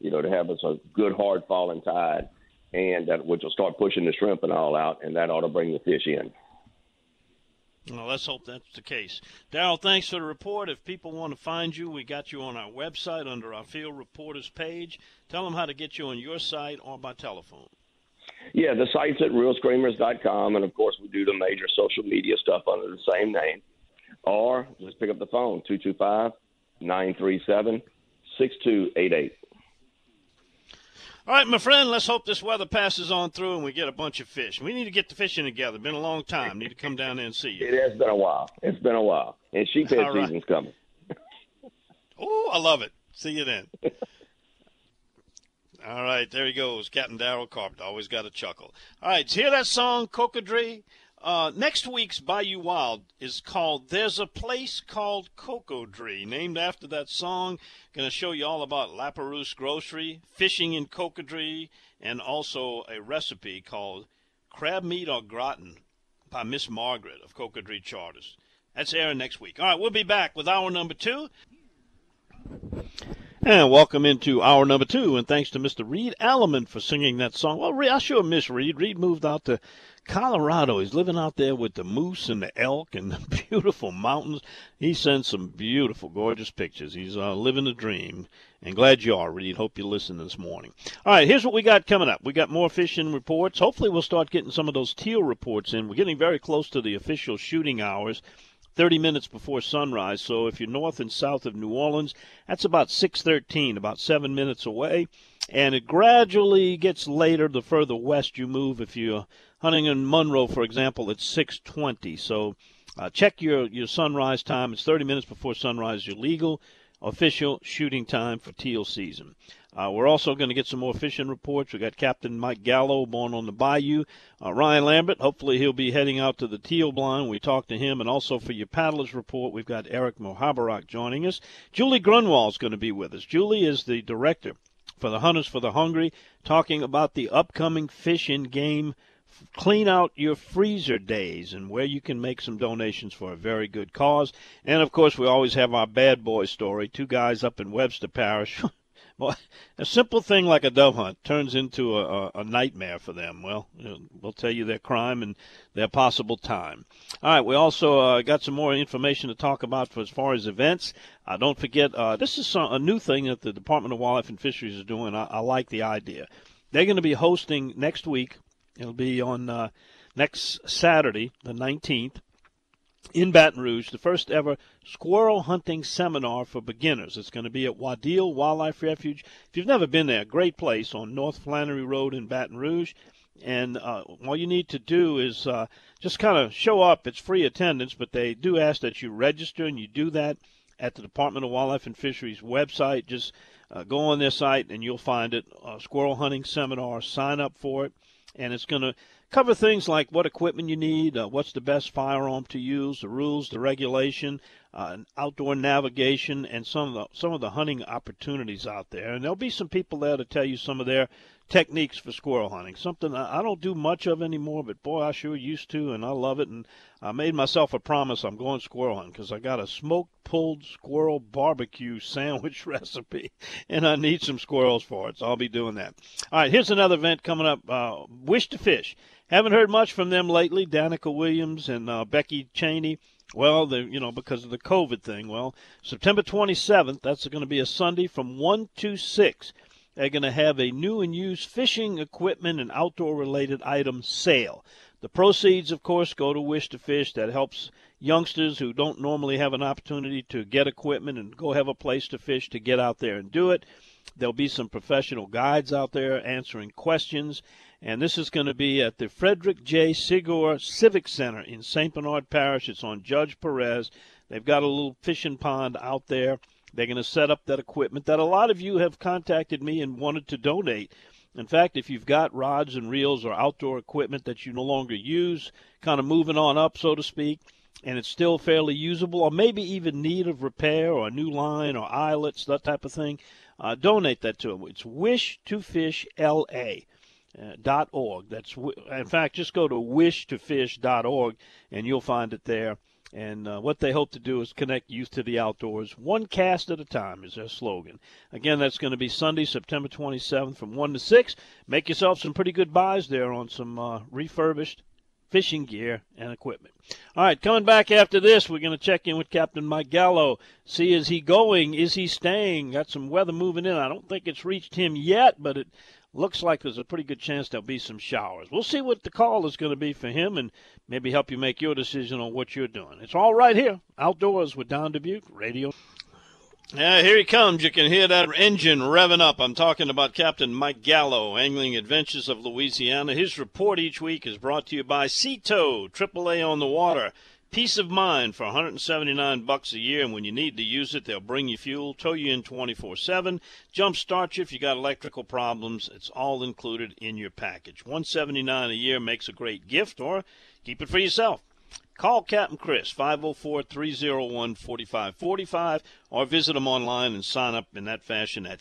you know, to have us a good hard falling tide and that which will start pushing the shrimp and all out, and that ought to bring the fish in. Well, let's hope that's the case. Daryl, thanks for the report. If people want to find you, we got you on our website under our field reporters page. Tell them how to get you on your site or by telephone. Yeah, the site's at reelscreamers.com, and of course, we do the major social media stuff under the same name. Or just pick up the phone, 225 937 6288. All right, my friend, let's hope this weather passes on through and we get a bunch of fish. We need to get the fishing together. Been a long time. Need to come down there and see you. It has been a while. It's been a while. And sheephead right. season's coming. oh, I love it. See you then. All right, there he goes, Captain Daryl Carpenter. Always got a chuckle. All right, hear that song, Cocodrie? Uh, next week's Bayou Wild is called There's a Place Called Cocodrie, named after that song. Going to show you all about Lapeyrouse Grocery, fishing in Cocodrie, and also a recipe called Crab Meat au Gratin by Miss Margaret of Cocodrie Charters. That's airing next week. All right, we'll be back with hour number two. And welcome into hour number two, and thanks to Mr. Reed Alleman for singing that song. Well, I sure miss Reed. Reed moved out to Colorado. He's living out there with the moose and the elk and the beautiful mountains. He sends some beautiful, gorgeous pictures. He's uh, living the dream. And glad you are, Reed. Hope you listen this morning. All right, here's what we got coming up. We got more fishing reports. Hopefully, we'll start getting some of those teal reports in. We're getting very close to the official shooting hours. 30 minutes before sunrise. So if you're north and south of New Orleans, that's about 6:13, about 7 minutes away, and it gradually gets later the further west you move. If you're hunting in Monroe, for example, it's 6:20. So uh, check your your sunrise time. It's 30 minutes before sunrise. Your legal official shooting time for teal season. Uh, we're also going to get some more fishing reports. We got Captain Mike Gallo born on the bayou. Uh, Ryan Lambert, hopefully he'll be heading out to the teal blind. We talked to him. And also for your paddlers report, we've got Eric Mohabarak joining us. Julie Grunwald is going to be with us. Julie is the director for the Hunters for the Hungry, talking about the upcoming fishing game clean out your freezer days and where you can make some donations for a very good cause. And of course, we always have our bad boy story. Two guys up in Webster Parish Well, a simple thing like a dove hunt turns into a, a, a nightmare for them. Well, we'll tell you their crime and their possible time. All right, we also uh, got some more information to talk about for as far as events. Uh, don't forget, uh, this is a new thing that the Department of Wildlife and Fisheries is doing. I, I like the idea. They're going to be hosting next week. It'll be on uh, next Saturday, the 19th in Baton Rouge, the first ever squirrel hunting seminar for beginners. It's going to be at Waddill Wildlife Refuge. If you've never been there, great place on North Flannery Road in Baton Rouge. And uh, all you need to do is uh, just kind of show up. It's free attendance, but they do ask that you register, and you do that at the Department of Wildlife and Fisheries website. Just uh, go on their site, and you'll find it. squirrel hunting seminar. Sign up for it, and it's going to cover things like what equipment you need, uh, what's the best firearm to use, the rules, the regulation, uh, outdoor navigation, and some of the some of the hunting opportunities out there. And there'll be some people there to tell you some of their techniques for squirrel hunting. Something I don't do much of anymore, but boy, I sure used to, and I love it. And I made myself a promise I'm going squirrel hunting because I got a smoked pulled squirrel barbecue sandwich recipe, and I need some squirrels for it, so I'll be doing that. All right, here's another event coming up uh, Wish to Fish. Haven't heard much from them lately, Danica Williams and uh, Becky Cheney. Well, the, you know, because of the COVID thing. Well, September 27th, that's going to be a Sunday from 1 to 6 are going to have a new and used fishing equipment and outdoor related items sale. The proceeds, of course, go to Wish to Fish. That helps youngsters who don't normally have an opportunity to get equipment and go have a place to fish to get out there and do it. There'll be some professional guides out there answering questions. And this is going to be at the Frederick J. Sigur Civic Center in St. Bernard Parish. It's on Judge Perez. They've got a little fishing pond out there they're going to set up that equipment that a lot of you have contacted me and wanted to donate. In fact, if you've got rods and reels or outdoor equipment that you no longer use, kind of moving on up, so to speak, and it's still fairly usable, or maybe even need of repair or a new line or eyelets, that type of thing, uh, donate that to them. It's Wish to Fish LA. Uh. That's in fact, just go to wishtofish.org and you'll find it there. And uh, what they hope to do is connect youth to the outdoors, one cast at a time, is their slogan. Again, that's going to be Sunday, September 27th from 1 to 6. Make yourself some pretty good buys there on some uh, refurbished fishing gear and equipment. All right, coming back after this, we're going to check in with Captain Mike Gallo. See, is he going? Is he staying? Got some weather moving in. I don't think it's reached him yet, but it looks like there's a pretty good chance there'll be some showers. We'll see what the call is going to be for him and maybe help you make your decision on what you're doing. It's all right here, outdoors with Don Dubuc Radio. Yeah, here he comes. You can hear that engine revving up. I'm talking about Captain Mike Gallo, Angling Adventures of Louisiana. His report each week is brought to you by Sea Tow, AAA on the water. Peace of mind for 179 bucks a year, and when you need to use it, they'll bring you fuel, tow you in 24/7, jump start you if you got electrical problems. It's all included in your package. 179 a year makes a great gift, or keep it for yourself. Call Captain Chris 504-301-4545 or visit him online and sign up in that fashion at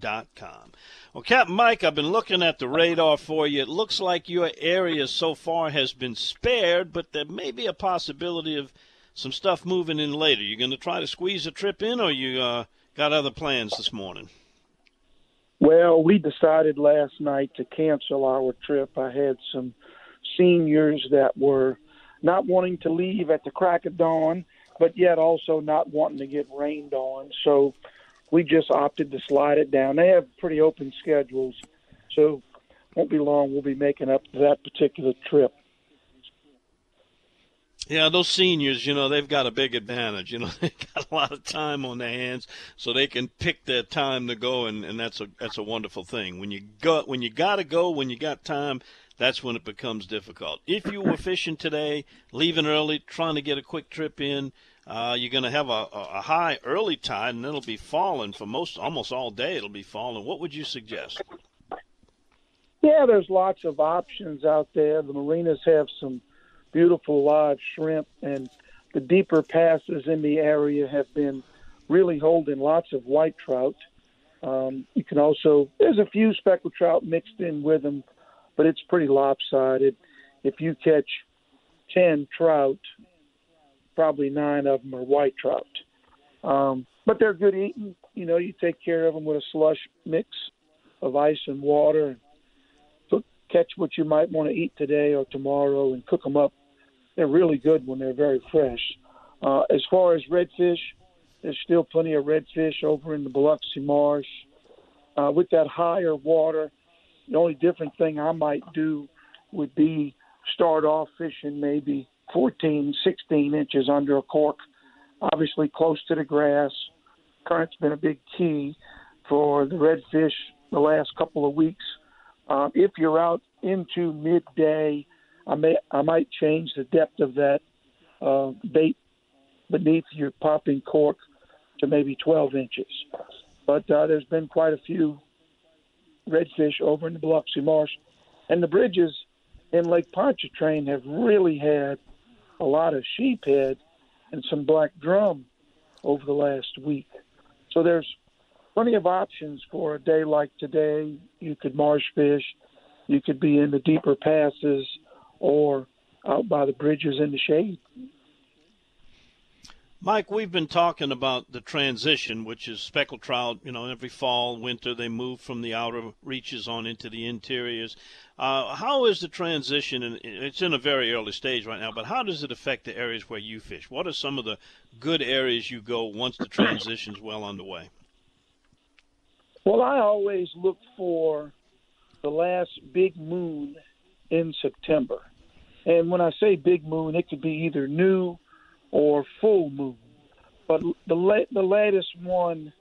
seatow.com. Well, Captain Mike, I've been looking at the radar for you. It looks like your area so far has been spared, but there may be a possibility of some stuff moving in later. You going to try to squeeze a trip in, or you uh, got other plans this morning? Well, we decided last night to cancel our trip. I had some seniors that were not wanting to leave at the crack of dawn, but yet also not wanting to get rained on. So we just opted to slide it down. They have pretty open schedules, so won't be long. We'll be making up that particular trip. Yeah, those seniors, you know, they've got a big advantage. You know, they've got a lot of time on their hands, so they can pick their time to go, and, and that's a that's a wonderful thing. When you go, when you got to go, when you got time, that's when it becomes difficult. If you were fishing today, leaving early, trying to get a quick trip in, uh, you're going to have a, a high early tide, and it'll be falling for most almost all day. It'll be falling. What would you suggest? Yeah, there's lots of options out there. The marinas have some beautiful live shrimp, and the deeper passes in the area have been really holding lots of white trout. Um, you can also there's a few speckled trout mixed in with them, but it's pretty lopsided. If you catch ten trout, probably nine of them are white trout. Um, but they're good eating. You know, you take care of them with a slush mix of ice and water. Cook, catch what you might want to eat today or tomorrow and cook them up. They're really good when they're very fresh. Uh, as far as redfish, there's still plenty of redfish over in the Biloxi Marsh. Uh, with that higher water, the only different thing I might do would be start off fishing maybe 14, 16 inches under a cork, obviously close to the grass. Current's been a big key for the redfish the last couple of weeks. Uh, if you're out into midday, I may I might change the depth of that uh, bait beneath your popping cork to maybe 12 inches. But uh, there's been quite a few redfish over in the Biloxi Marsh, and the bridges in Lake Pontchartrain have really had a lot of sheephead and some black drum over the last week. So there's plenty of options for a day like today. You could marsh fish, you could be in the deeper passes, or out by the bridges in the shade. Mike, we've been talking about the transition, which is speckled trout. You know, every fall, winter, they move from the outer reaches on into the interiors. Uh, how is the transition? And it's in a very early stage right now, but how does it affect the areas where you fish? What are some of the good areas you go once the transition's well underway? Well, I always look for the last big moon in September. And when I say big moon, it could be either new or full moon. But the la- the latest one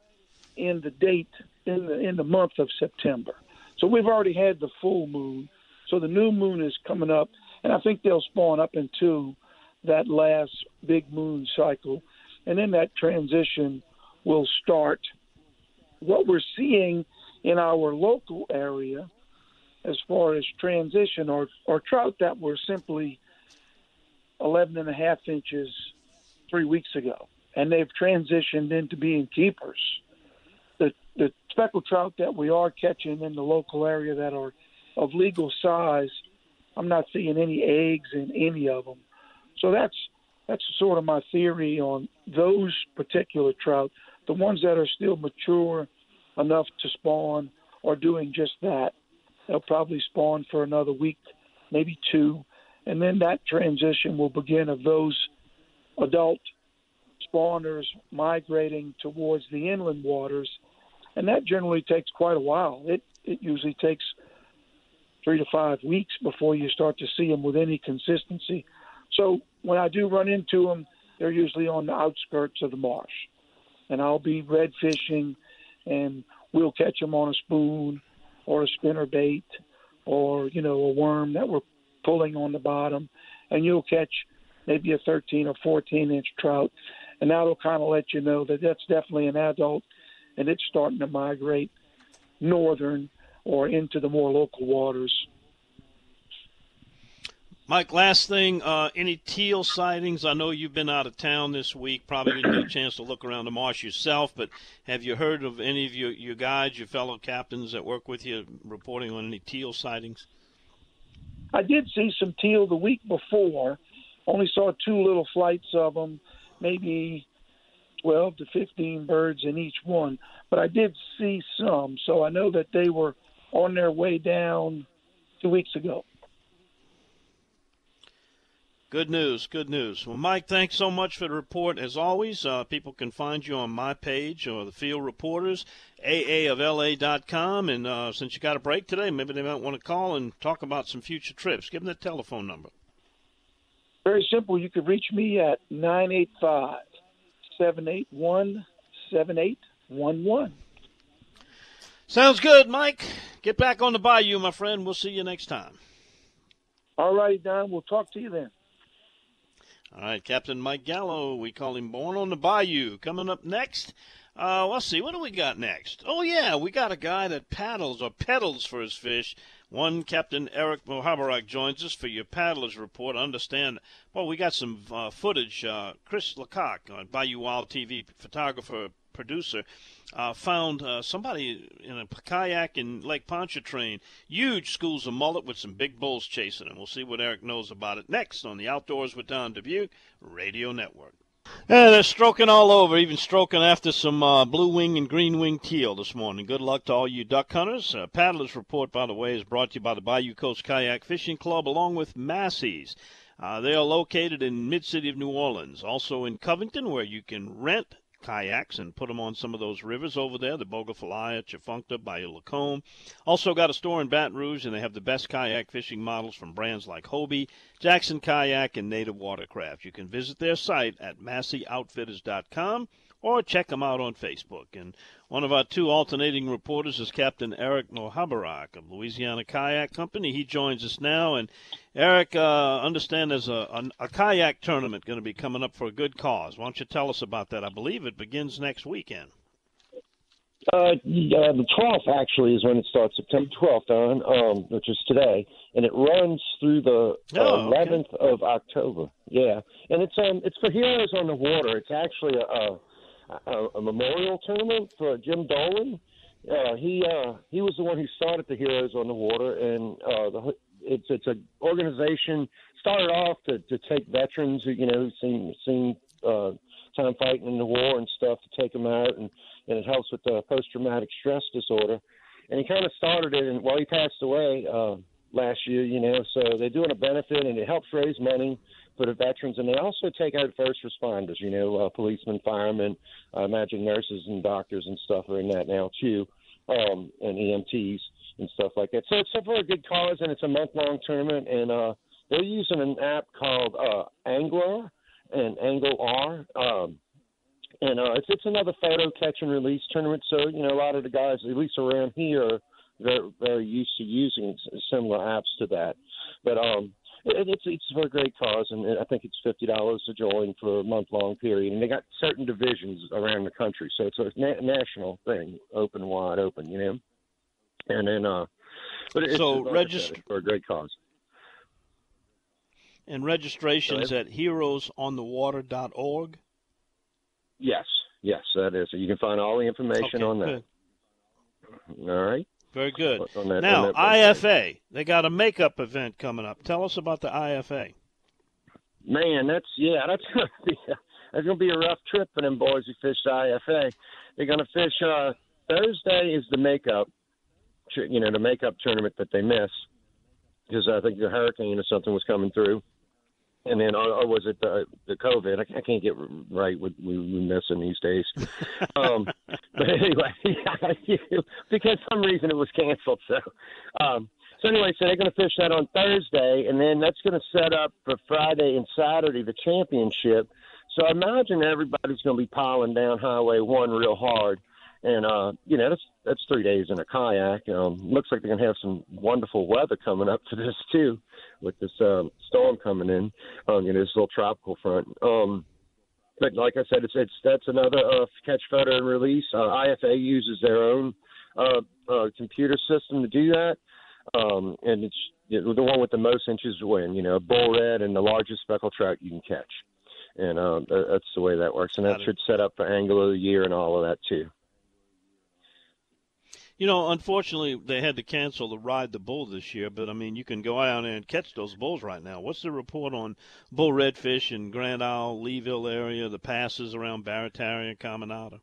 in the date in the in the month of September. So we've already had the full moon. So the new moon is coming up, and I think they'll spawn up into that last big moon cycle, and then that transition will start. What we're seeing in our local area, as far as transition, or or trout that were simply 11 and a half inches three weeks ago, and they've transitioned into being keepers. The the speckled trout that we are catching in the local area that are of legal size, I'm not seeing any eggs in any of them. So that's that's sort of my theory on those particular trout. The ones that are still mature enough to spawn are doing just that. They'll probably spawn for another week, maybe two, and then that transition will begin of those adult spawners migrating towards the inland waters, and that generally takes quite a while. It it usually takes three to five weeks before you start to see them with any consistency. So when I do run into them, they're usually on the outskirts of the marsh, and I'll be red fishing, and we'll catch them on a spoon or a spinner bait or you know a worm that we're pulling on the bottom, and you'll catch maybe a 13 or 14 inch trout, and that'll kind of let you know that that's definitely an adult, and it's starting to migrate northern or into the more local waters. Mike, last thing, uh, any teal sightings? I know you've been out of town this week, probably didn't get a chance to look around the marsh yourself, but have you heard of any of your, your guides, your fellow captains that work with you, reporting on any teal sightings? I did see some teal the week before. Only saw two little flights of them, maybe 12 to 15 birds in each one. But I did see some, so I know that they were on their way down two weeks ago. Good news, good news. Well, Mike, thanks so much for the report. As always, uh, people can find you on my page or the Field Reporters, aaofla.com. And uh, since you got a break today, maybe they might want to call and talk about some future trips. Give them the telephone number. Very simple. You can reach me at 985 781 7811. Sounds good, Mike. Get back on the bayou, my friend. We'll see you next time. All right, Don. We'll talk to you then. All right, Captain Mike Gallo. We call him Born on the Bayou. Coming up next, uh, let's see, what do we got next? Oh, yeah, we got a guy that paddles or pedals for his fish. One Captain Eric Mohabarak joins us for your paddlers report. Understand, well, we got some uh, footage. Uh, Chris Lecoq, on Bayou Wild TV photographer, producer, uh, found uh, somebody in a kayak in Lake Pontchartrain. Huge schools of mullet with some big bulls chasing them. We'll see what Eric knows about it next on the Outdoors with Don Dubuc Radio Network. And they're stroking all over, even stroking after some uh, blue wing and green wing teal this morning. Good luck to all you duck hunters. Uh, Paddler's Report, by the way, is brought to you by the Bayou Coast Kayak Fishing Club along with Massey's. Uh, they are located in mid-city of New Orleans, also in Covington, where you can rent kayaks and put them on some of those rivers over there, the Bogafalaya, Tchefuncte, Bayou Lacombe. Also got a store in Baton Rouge, and they have the best kayak fishing models from brands like Hobie, Jackson Kayak, and Native Watercraft. You can visit their site at masseyoutfitters.com or check them out on Facebook. And one of our two alternating reporters is Captain Eric Mohabarak of Louisiana Kayak Company. He joins us now. And Eric, uh, understand there's a, a, a kayak tournament going to be coming up for a good cause. Why don't you tell us about that? I believe it begins next weekend. Uh, yeah, the 12th actually is when it starts, September 12th, on, um, which is today, and it runs through the uh, Oh, okay. 11th of October. Yeah, and it's um, it's for heroes on the water. It's actually a, a, a, a memorial tournament for Jim Dolan. Uh, he uh, he was the one who started the Heroes on the Water, and uh, the, it's it's an organization started off to, to take veterans who you know seen seen uh, time fighting in the war and stuff to take them out, and and it helps with the post traumatic stress disorder. And he kind of started it, and while well, he passed away uh, last year, you know, so they're doing a benefit, and it helps raise money for the veterans, and they also take out first responders. You know, uh, policemen, firemen, I imagine nurses and doctors and stuff are in that now too, um, and EMTs and stuff like that. So it's a very good cause, and it's a month long tournament, and uh, they're using an app called uh, Angler and Angle R. Um, and uh, it's it's another photo catch and release tournament. So you know a lot of the guys, at least around here, they're very used to using similar apps to that. But um, it's it's for a great cause, and I think it's fifty dollars to join for a month long period. And they got certain divisions around the country, so it's a na- national thing, open wide open, you know. And then, uh, but it's so register for a great cause. And registrations at heroesonthewater.org. Yes, yes, that is. You can find all the information okay, on that. Good. All right. Very good. That, now, IFA, they got a makeup event coming up. Tell us about the IFA. Man, that's yeah, that's gonna be a, that's gonna be a rough trip for them boys who fish the IFA. They're gonna fish uh, Thursday is the makeup, you know, the makeup tournament that they miss because I think the hurricane or something was coming through and then or, or was it the the COVID? I, I can't get right what we, we missing these days. Um, but anyway, because some reason it was canceled. So, um, so anyway, so they're going to fish that on Thursday, and then that's going to set up for Friday and Saturday the championship. So I imagine everybody's going to be piling down Highway One real hard and uh, you know that's that's three days in a kayak. Um, looks like they're gonna have some wonderful weather coming up for this too, with this um, storm coming in. Um, you know, this little tropical front. Um, but like I said, it's it's that's another uh, catch, photo, and release. Uh, IFA uses their own uh, uh, computer system to do that, um, and it's you know, the one with the most inches win. You know, bull red and the largest speckled trout you can catch, and uh, that's the way that works. And that should set up for angler of the year and all of that too. You know, unfortunately, they had to cancel the ride the bull this year. But I mean, you can go out and catch those bulls right now. What's the report on bull redfish in Grand Isle, Leeville area, the passes around Barataria and Caminada?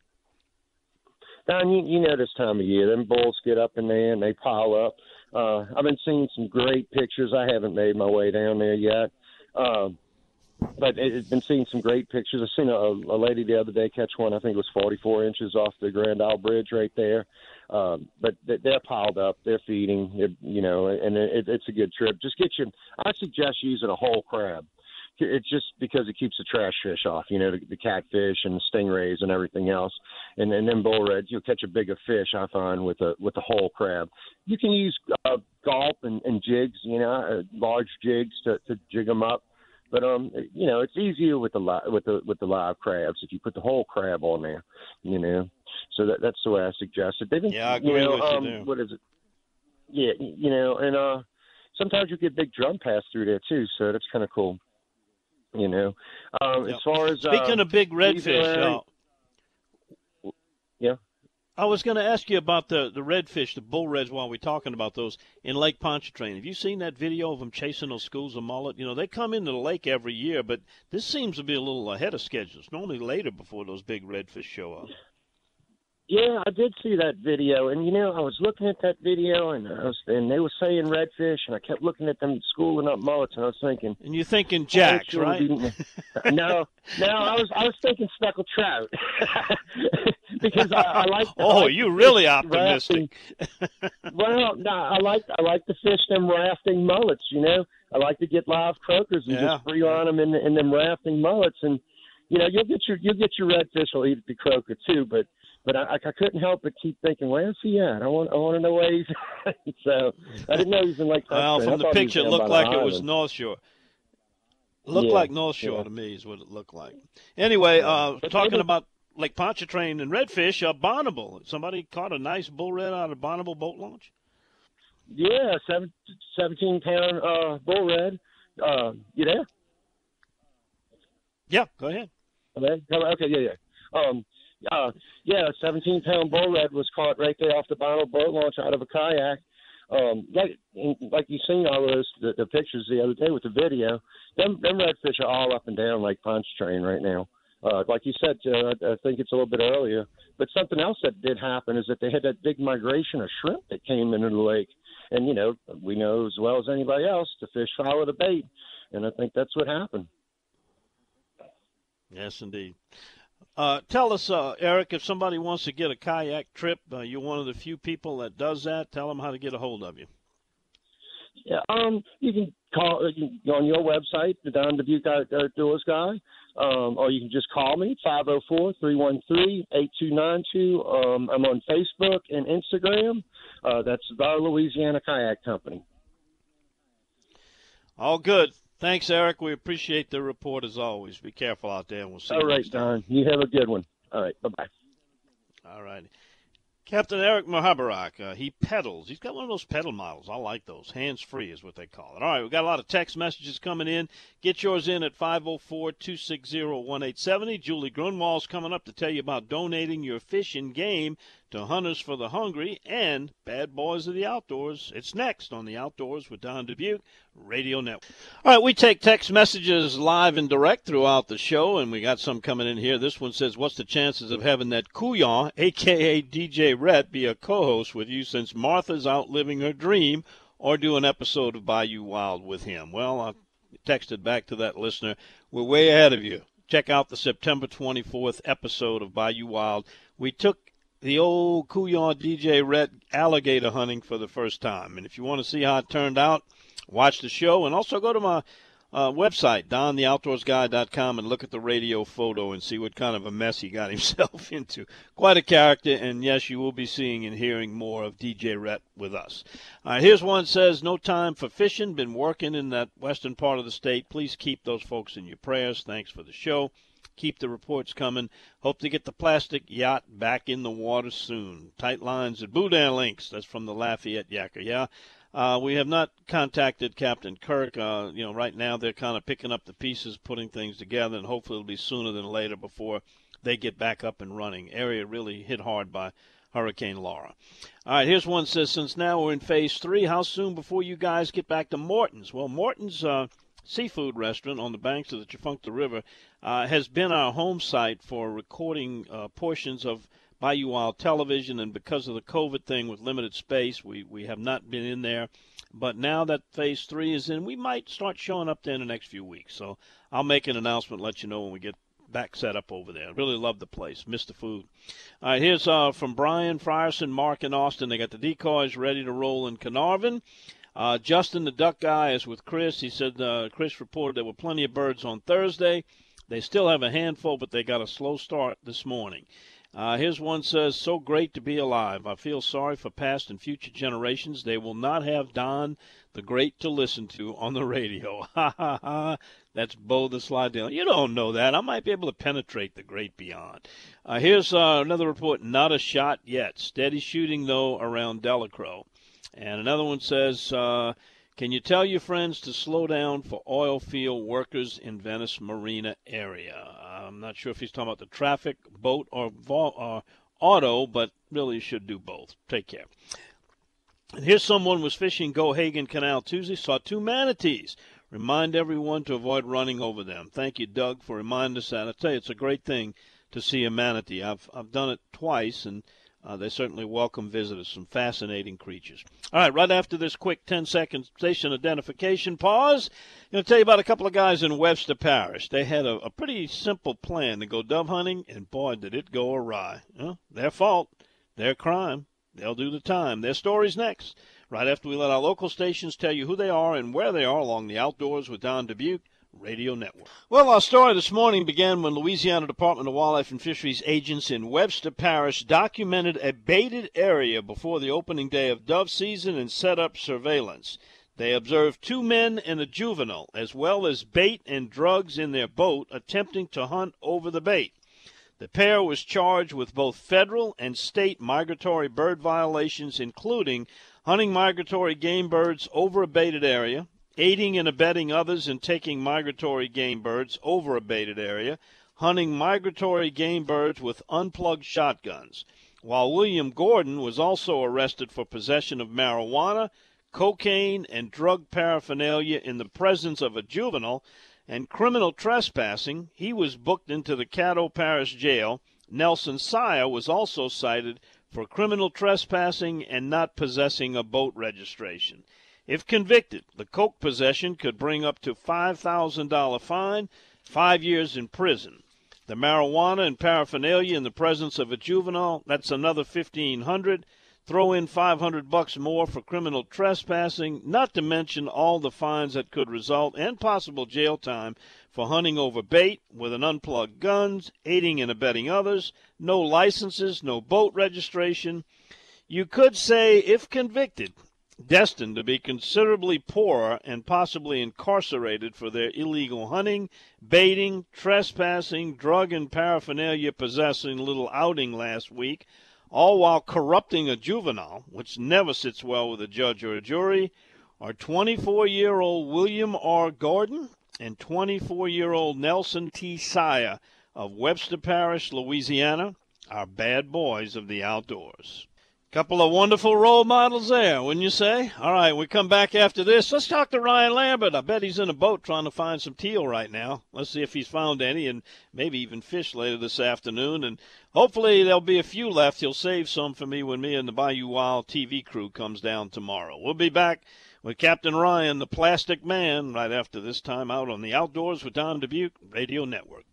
Don, you, you know this time of year, them bulls get up in there and they pile up. Uh, I've been seeing some great pictures. I haven't made my way down there yet. Uh, but it's been seeing some great pictures. I've seen a, a lady the other day catch one. I think it was 44 inches off the Grand Isle Bridge right there. Um, but they're piled up. They're feeding, you know, and it, it's a good trip. Just get you. I suggest using a whole crab. It's just because it keeps the trash fish off, you know, the, the catfish and the stingrays and everything else. And, and then bull reds, you'll catch a bigger fish. I find with a with a whole crab. You can use uh, gulp and, and jigs, you know, uh, large jigs to, to jig them up. But um, you know, it's easier with the li- with the with the live crabs if you put the whole crab on there, you know. So that that's the way I suggest it. They've been, yeah, I agree you know, with um, you. What is it? Yeah, you know, and uh, sometimes you get big drum pass through there too, so that's kind of cool. You know, um, yep. as far as speaking uh, of big redfish, uh, yeah. I was going to ask you about the the redfish, the bull reds, while we're talking about those in Lake Pontchartrain. Have you seen that video of them chasing those schools of mullet? You know, they come into the lake every year, but this seems to be a little ahead of schedule. It's normally later before those big redfish show up. Yeah, I did see that video, and you know, I was looking at that video, and I was, and they were saying redfish, and I kept looking at them schooling up mullets, and I was thinking, and you're thinking jacks, oh, sure right? no, no, I was I was thinking speckled trout because I, I like. oh, like you really optimistic. well, no, I like I like to fish them rafting mullets. You know, I like to get live croakers and Yeah. just free on them in, in them rafting mullets, and you know, you'll get your you'll get your redfish will eat the croaker too, but but I, I couldn't help but keep thinking, where's he at? I want I want to know where he's at. so I didn't know he was in Lake Well, from the thought he was picture, it looked like it was. North Shore. Looked Yeah, like North Shore yeah. to me is what it looked like. Anyway, uh, But talking did- about Lake Pontchartrain and redfish, uh, Bonnabel. Somebody caught a nice bull red out of Bonnabel boat launch. Yeah, seven, 17 pound uh, bull red. Uh, you there? Yeah, go ahead. Okay, okay, yeah, yeah. Um, Uh, yeah, a 17 pound bull red was caught right there off the of boat launch out of a kayak. Um, like like you seen all those the, the pictures the other day with the video. Them them redfish are all up and down like Pontchartrain right now. Uh, like you said, uh, I think it's a little bit earlier. But something else that did happen is that they had that big migration of shrimp that came into the lake. And, you know, we know as well as anybody else the fish follow the bait. And I think that's what happened. Yes, indeed. Uh, tell us, uh, Eric, if somebody wants to get a kayak trip, uh, you're one of the few people that does that. Tell them how to get a hold of you. Yeah, um, you can call you can go on your website, the Don Dubuc Outdoors Guy, um, or you can just call me, 504-313-8292. Um, I'm on Facebook and Instagram. Uh, that's the Louisiana Kayak Company. All good. Thanks, Eric. We appreciate the report as always. Be careful out there, and we'll see All you right, next time. Don. You have a good one. All right, bye-bye. All right. Captain Eric Mahabarak, uh, he pedals. He's got one of those pedal models. I like those. Hands free is what they call it. All right, we've got a lot of text messages coming in. Get yours in at 504 260 1870. Julie Grunwald's coming up to tell you about donating your fish and game to Hunters for the Hungry and Bad Boys of the Outdoors. It's next on the Outdoors with Don Dubuc Radio Network. All right, we take text messages live and direct throughout the show, and we got some coming in here. This one says, What's the chances of having that Couillon, a.k.a. DJ Rhett, be a co host with you since Martha's out living her dream, or do an episode of Bayou Wild with him? Well, I texted back to that listener, We're way ahead of you. Check out the September 24th episode of Bayou Wild. We took the old Couillon DJ Rhett alligator hunting for the first time. And if you want to see how it turned out, watch the show and also go to my uh, website, dontheoutdoorsguy.com, and look at the radio photo and see what kind of a mess he got himself into. Quite a character, and yes, you will be seeing and hearing more of DJ Rhett with us. All right, here's one says, No time for fishing. Been working in that western part of the state. Please keep those folks in your prayers. Thanks for the show. Keep the reports coming. Hope to get the plastic yacht back in the water soon. Tight lines at Boudin Links. That's from the Lafayette Yacker. Yeah. Uh, we have not contacted Captain Kirk. Uh, you know, right now they're kind of picking up the pieces, putting things together, and hopefully it'll be sooner than later before they get back up and running. Area really hit hard by Hurricane Laura. All right, here's one says, since now we're in phase three, how soon before you guys get back to Morton's? Well, Morton's uh, seafood restaurant on the banks of the Tchefuncte River uh, has been our home site for recording uh, portions of Bayou Wild Television, and because of the COVID thing with limited space, we, we have not been in there. But now that phase three is in, we might start showing up there in the next few weeks. So I'll make an announcement, let you know when we get back set up over there. Really love the place. Miss the food. All right, here's uh, from Brian Frierson, Mark, and Austin. They got the decoys ready to roll in Caernarvon. Uh, Justin, the duck guy, is with Chris. He said uh, Chris reported there were plenty of birds on Thursday. They still have a handful, but they got a slow start this morning. Uh, here's one says, "So great to be alive. I feel sorry for past and future generations. They will not have Don the Great to listen to on the radio." Ha ha ha! That's Bo the Slidell. You don't know that. I might be able to penetrate the great beyond. Uh, here's uh, another report. Not a shot yet. Steady shooting though around Delacroix. And another one says, uh, "Can you tell your friends to slow down for oil field workers in Venice Marina area?" I'm not sure if he's talking about the traffic, boat, or, or auto, but really should do both. Take care. And here's someone was fishing Gohagan Canal Tuesday, saw two manatees. Remind everyone to avoid running over them. Thank you, Doug, for reminding us that. I tell you, it's a great thing to see a manatee. I've I've done it twice, and uh, they certainly welcome visitors. Some fascinating creatures. All right, right after this quick 10 second station identification pause, I'm going to tell you about a couple of guys in Webster Parish. They had a, a pretty simple plan to go dove hunting, and boy, did it go awry. Well, their fault, their crime. They'll do the time. Their story's next. Right after we let our local stations tell you who they are and where they are along the outdoors with Don Dubuc. Radio Network. Well, our story this morning began when Louisiana Department of Wildlife and Fisheries agents in Webster Parish documented a baited area before the opening day of dove season and set up surveillance. They observed two men and a juvenile, as well as bait and drugs in their boat, attempting to hunt over the bait. The pair was charged with both federal and state migratory bird violations, including hunting migratory game birds over a baited area, aiding and abetting others in taking migratory game birds over a baited area, hunting migratory game birds with unplugged shotguns, while William Gordon was also arrested for possession of marijuana, cocaine, and drug paraphernalia in the presence of a juvenile and criminal trespassing. He was booked into the Caddo Parish Jail. Nelson Sire was also cited for criminal trespassing and not possessing a boat registration. If convicted, the coke possession could bring up to $5,000 fine, five years in prison. The marijuana and paraphernalia in the presence of a juvenile, that's another 1500 Throw in 500 bucks more for criminal trespassing, not to mention all the fines that could result and possible jail time for hunting over bait with an unplugged guns, aiding and abetting others, no licenses, no boat registration. You could say, if convicted, destined to be considerably poorer and possibly incarcerated for their illegal hunting, baiting, trespassing, drug and paraphernalia possessing little outing last week, all while corrupting a juvenile, which never sits well with a judge or a jury, are 24 year old William R. Gordon and 24 year old Nelson T. Sire of Webster Parish, Louisiana, are bad boys of the outdoors. Couple of wonderful role models there, wouldn't you say? All right, we come back after this. Let's talk to Ryan Lambert. I bet he's in a boat trying to find some teal right now. Let's see if he's found any and maybe even fish later this afternoon. And hopefully there'll be a few left. He'll save some for me when me and the Bayou Wild TV crew comes down tomorrow. We'll be back with Captain Ryan, the plastic man, right after this time out on the Outdoors with Don Dubuc Radio Network.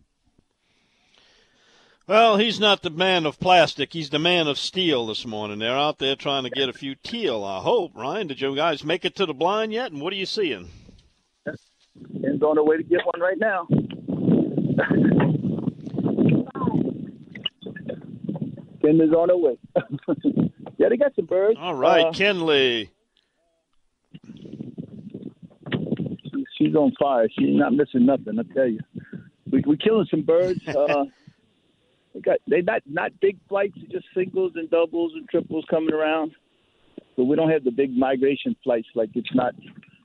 Well, he's not the man of plastic. He's the man of steel this morning. They're out there trying to get a few teal, I hope. Ryan, did you guys make it to the blind yet? And what are you seeing? And on the way to get one right now. Ken is on the way. yeah, they got some birds. All right, Uh, Kenley. she's on fire. She's not missing nothing. I tell you, we we killing some birds. Uh, they got they not not big flights, just singles and doubles and triples coming around. But we don't have the big migration flights like it's not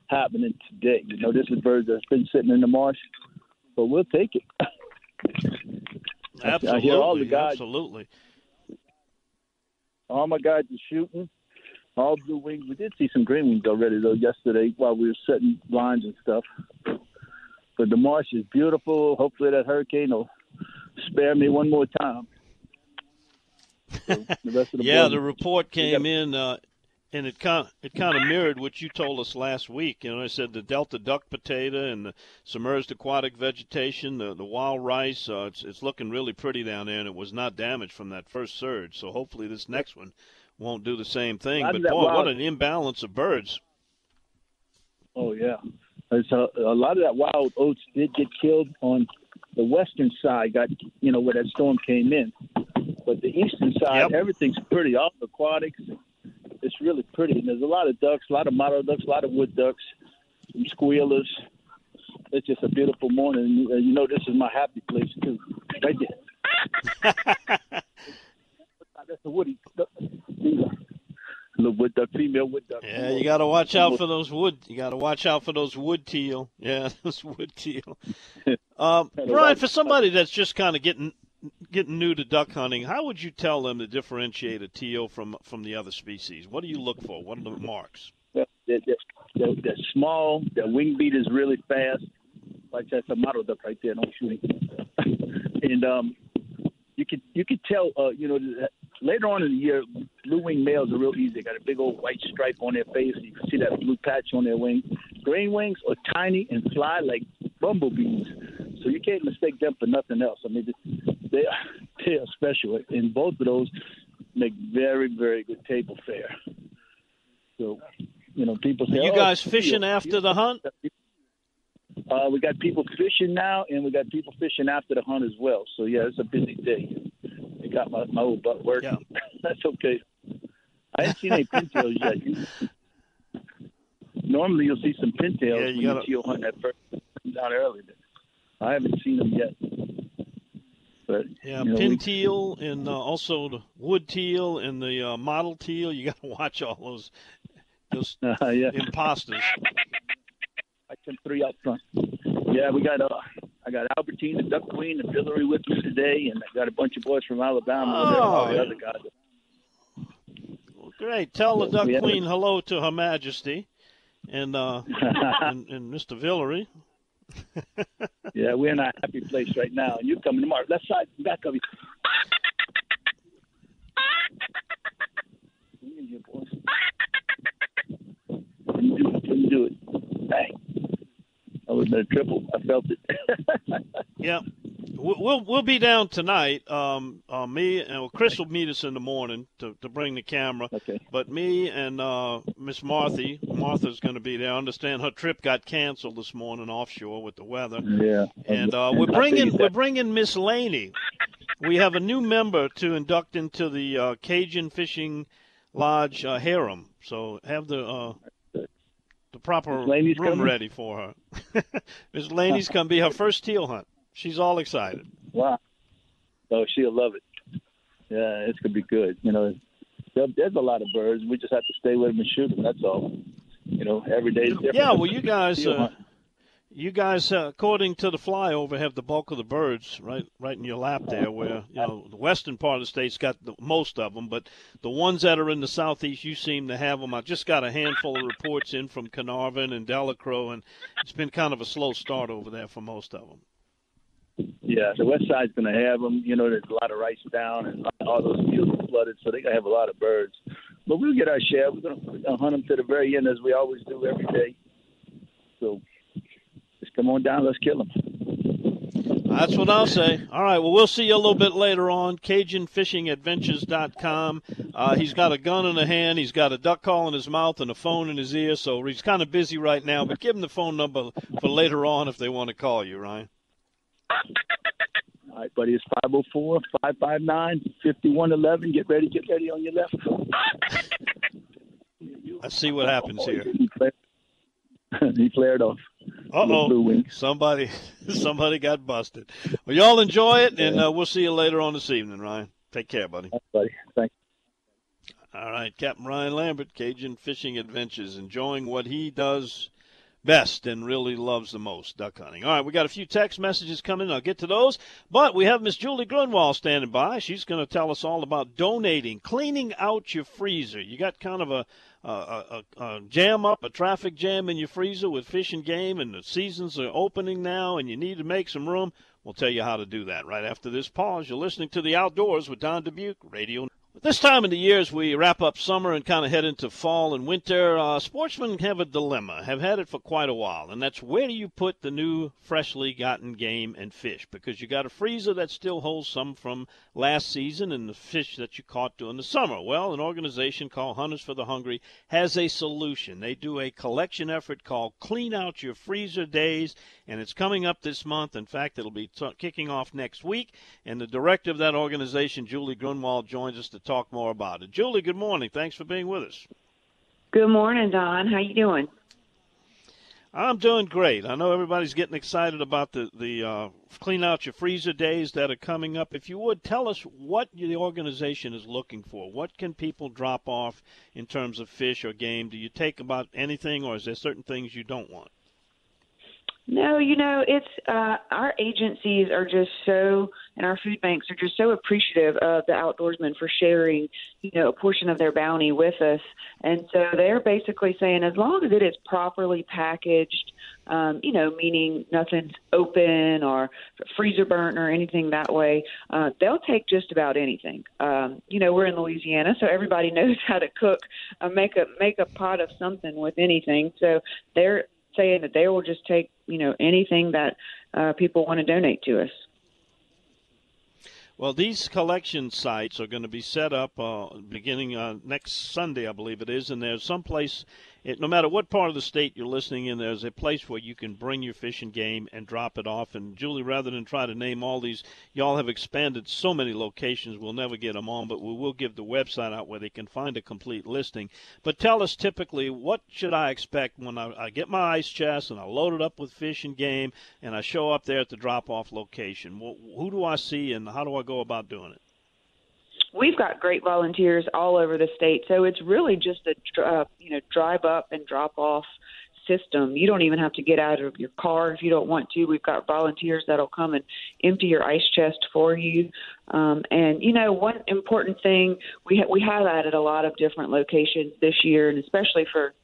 happening today. You know, this is birds that's been sitting in the marsh, but we'll take it. Absolutely. I hear all the guys. Absolutely. All my guys are shooting. All blue wings. We did see some green wings already though yesterday while we were setting lines and stuff. But the marsh is beautiful. Hopefully that hurricane will spare me one more time. So the rest of the yeah, the report came in, uh, and it kind it kind of mirrored what you told us last week. You know, I said the Delta duck potato and the submerged aquatic vegetation, the the wild rice. Uh, it's it's looking really pretty down there, and it was not damaged from that first surge. So hopefully this next one won't do the same thing. But boy, what an imbalance of birds! Oh yeah, There's a, a lot of that wild oats did get killed on the western side. Got you know where that storm came in, but the eastern side, Yep. everything's pretty. All the aquatics, it's really pretty. And there's a lot of ducks, a lot of mottled ducks, a lot of wood ducks, some squealers. It's just a beautiful morning. And you- you know this is my happy place too, right there. That's a woody. Little wood duck, female wood duck. Yeah, you got to watch out for those wood. You got to watch out for those wood teal. Yeah, those wood teal. Um, Brian, for somebody that's just kind of getting getting new to duck hunting, how would you tell them to differentiate a teal from from the other species? What do you look for? What are the marks? They're, they're, they're, they're small. Their wing beat is really fast. Like that's a model duck right there. Don't shoot it. and um, you could you could tell. Uh, you know, later on in the year, blue wing males are real easy. They got a big old white stripe on their face. You can see that blue patch on their wing. Green wings are tiny and fly like bumblebees. So you can't mistake them for nothing else. I mean, they are, they are special, and both of those make very very good table fare. So, you know, people say, Are you "Oh, guys teal." fishing after the hunt? Uh, we got people fishing now, and we got people fishing after the hunt as well. So yeah, it's a busy day. I got my, my old butt working. That's okay. I haven't seen any pintails yet. You, normally, you'll see some pintails Yeah, when you you gotta- teal hunt that first down early. But I haven't seen them yet. But Yeah, you know, pin we- and uh, also the wood teal and the uh, model teal. You got to watch all those those Uh, yeah. imposters. I took three up front. Yeah, we got uh, I got Albertine, the Duck Queen, and Villery with me today, and I got a bunch of boys from Alabama. Oh, and all the other guys. Well, great. Tell the Duck Queen hello to Her Majesty, and uh, and, and Mr. Villery. Yeah, we're in a happy place right now, and you're coming tomorrow. Left side, back of you. Come in here, boys. Couldn't do it. Couldn't do it. Bang. That was in a triple. I felt it. Yeah, We- we'll we'll be down tonight. Um, uh, me and well, Chris will meet us in the morning to, to bring the camera. okay. But me and uh, Miss Marthy, Martha's going to be there. I understand her trip got canceled this morning offshore with the weather. Yeah. And uh, we're bringing we're bringing Miss Laney. We have a new member to induct into the uh, Cajun Fishing Lodge uh, harem. So have the uh, the proper room coming? ready for her. Miss Laney's going to be her first teal hunt. She's all excited. Wow. Oh, she'll love it. Yeah, it's gonna be good. You know, there- there's a lot of birds. We just have to stay with them and shoot them. That's all. You know, every day is different. Yeah, well, you guys, uh. You guys, uh, according to the flyover, have the bulk of the birds right, right in your lap there. Where you know the western part of the state's got the most of them, but the ones that are in the southeast, you seem to have them. I just got a handful of reports in from Caernarvon and Delacroix, and it's been kind of a slow start over there for most of them. Yeah, the west side's going to have them. You know, there's a lot of rice down and all those fields are flooded, so they're going to have a lot of birds. But we'll get our share. We're going to hunt them to the very end, as we always do every day. So come on down. Let's kill them. That's what I'll say. All right. Well, we'll see you a little bit later on. CajunFishingAdventures.com. Uh, he's got a gun in a hand. He's got a duck call in his mouth and a phone in his ear. So he's kind of busy right now. But give him the phone number for later on if they want to call you, Ryan. All right, buddy. It's 504 559 5111. Get ready. Get ready on your left. Let's see what happens here. He flared, he flared off. Uh oh. Somebody, somebody got busted. Well, y'all enjoy it, and uh, we'll see you later on this evening, Ryan. Take care, buddy. Right, buddy. Thanks. All right, Captain Ryan Lambert, Cajun Fishing Adventures, enjoying what he does best and really loves the most, duck hunting. All right, we got a few text messages coming. I'll get to those. But we have Miss Julie Grunwald standing by. She's going to tell us all about donating, cleaning out your freezer. You got kind of a, a, a, jam up, a traffic jam in your freezer with fish and game, and the seasons are opening now, and you need to make some room. We'll tell you how to do that right after this pause. You're listening to The Outdoors with Don Dubuc, Radio this time of the year, as we wrap up summer and kind of head into fall and winter, uh, sportsmen have a dilemma, have had it for quite a while, and that's where do you put the new, freshly gotten game and fish? Because you got a freezer that still holds some from last season and the fish that you caught during the summer. Well, an organization called Hunters for the Hungry has a solution. They do a collection effort called Clean Out Your Freezer Days, and it's coming up this month. In fact, it'll be t- kicking off next week, and the director of that organization, Julie Grunwald, joins us to talk more about it. Julie, good morning. Thanks for being with us. Good morning, Don. How you doing? I'm doing great. I know everybody's getting excited about the the uh, clean out your freezer days that are coming up. If you would tell us what the organization is looking for, what can people drop off in terms of fish or game? Do you take about anything, or is there certain things you don't want? No, you know, it's uh, our agencies are just so, and our food banks are just so appreciative of the outdoorsmen for sharing, you know, a portion of their bounty with us. And so they're basically saying, as long as it is properly packaged, um, you know, meaning nothing's open or freezer burnt or anything that way, uh, they'll take just about anything. Um, you know, we're in Louisiana, so everybody knows how to cook, uh, make a make a pot of something with anything. So they're saying that they will just take you know anything that uh, people want to donate to us. Well, these collection sites are going to be set up uh, beginning uh, next Sunday, I believe it is, and there's some place. It, no matter what part of the state you're listening in, there's a place where you can bring your fish and game and drop it off. And Julie, rather than try to name all these, y'all have expanded so many locations. We'll never get them on, but we will give the website out where they can find a complete listing. But tell us typically, what should I expect when I, I get my ice chest and I load it up with fish and game, and I show up there at the drop-off location? Well, who do I see, and how do I go about doing it? We've got great volunteers all over the state, so it's really just a uh, you know drive up and drop off system. You don't even have to get out of your car if you don't want to. We've got volunteers that'll come and empty your ice chest for you. Um, and you know, one important thing we ha- we have added a lot of different locations this year, and especially for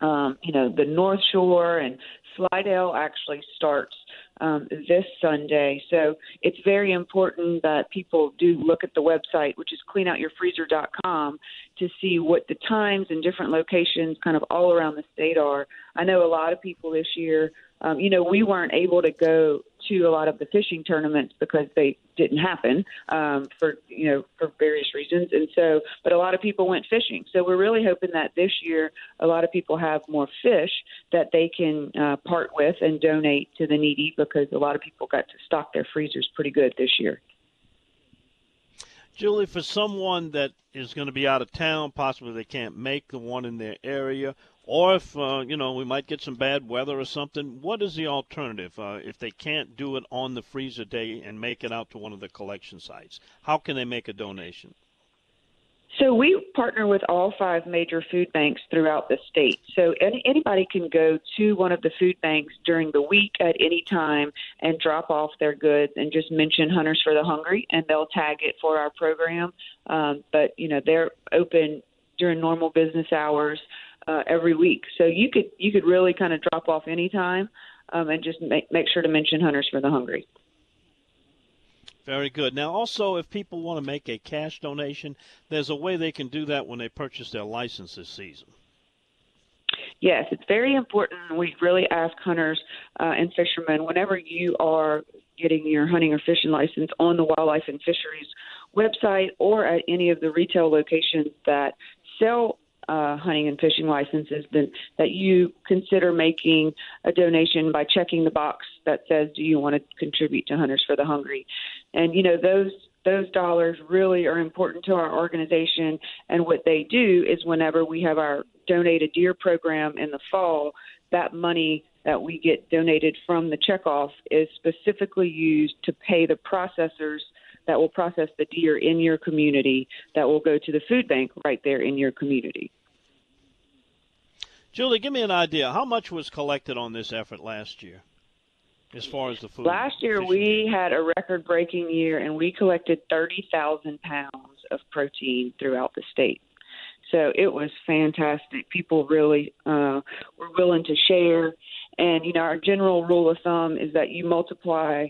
um, you know the North Shore and Slidell actually starts um, this Sunday. So it's very important that people do look at the website, which is cleanoutyourfreezer.com, to see what the times and different locations kind of all around the state are. I know a lot of people this year um, you know, we weren't able to go to a lot of the fishing tournaments because they didn't happen um, for you know for various reasons, and so but a lot of people went fishing. So we're really hoping that this year a lot of people have more fish that they can uh, part with and donate to the needy because a lot of people got to stock their freezers pretty good this year. Julie, for someone that is going to be out of town, possibly they can't make the one in their area, or if uh, you know we might get some bad weather or something, what is the alternative uh, if they can't do it on the freezer day and make it out to one of the collection sites? How can they make a donation? So we partner with all five major food banks throughout the state. So any, anybody can go to one of the food banks during the week at any time and drop off their goods and just mention Hunters for the Hungry, and they'll tag it for our program. Um, but you know they're open during normal business hours uh, every week, so you could you could really kind of drop off anytime um, and just make make sure to mention Hunters for the Hungry. Very good. Now, also, if people want to make a cash donation, there's a way they can do that when they purchase their license this season. Yes, it's very important. We really ask hunters uh, and fishermen whenever you are getting your hunting or fishing license on the Wildlife and Fisheries website or at any of the retail locations that sell uh, hunting and fishing licenses, then that you consider making a donation by checking the box that says, "Do you want to contribute to Hunters for the Hungry?" And you know those those dollars really are important to our organization. And what they do is, whenever we have our donate a deer program in the fall, that money that we get donated from the checkoff is specifically used to pay the processors that will process the deer in your community that will go to the food bank right there in your community. Julie, give me an idea. How much was collected on this effort last year? As far as the food. Last year we had a record breaking year and we collected 30,000 pounds of protein throughout the state. So it was fantastic. People really uh, were willing to share. And, you know, our general rule of thumb is that you multiply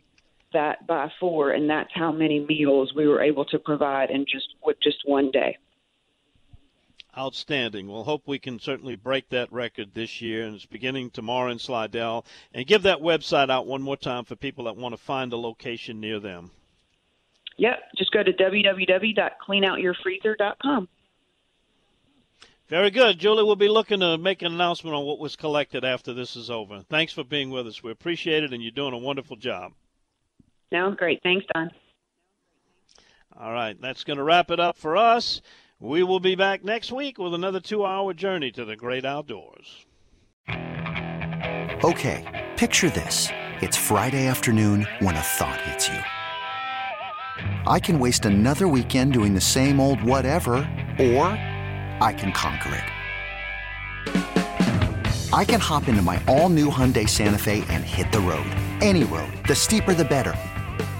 that by four, and that's how many meals we were able to provide in just with just one day. Outstanding. We'll hope we can certainly break that record this year, and it's beginning tomorrow in Slidell. And give that website out one more time for people that want to find a location near them. Yep, just go to www.cleanoutyourfreezer.com. Very good. Julie, we'll be looking to make an announcement on what was collected after this is over. Thanks for being with us. We appreciate it, and you're doing a wonderful job. Sounds great. Thanks, Don. All right, that's going to wrap it up for us. We will be back next week with another two hour journey to the great outdoors. Okay, picture this. It's Friday afternoon when a thought hits you. I can waste another weekend doing the same old whatever, or I can conquer it. I can hop into my all new Hyundai Santa Fe and hit the road. Any road. The steeper, the better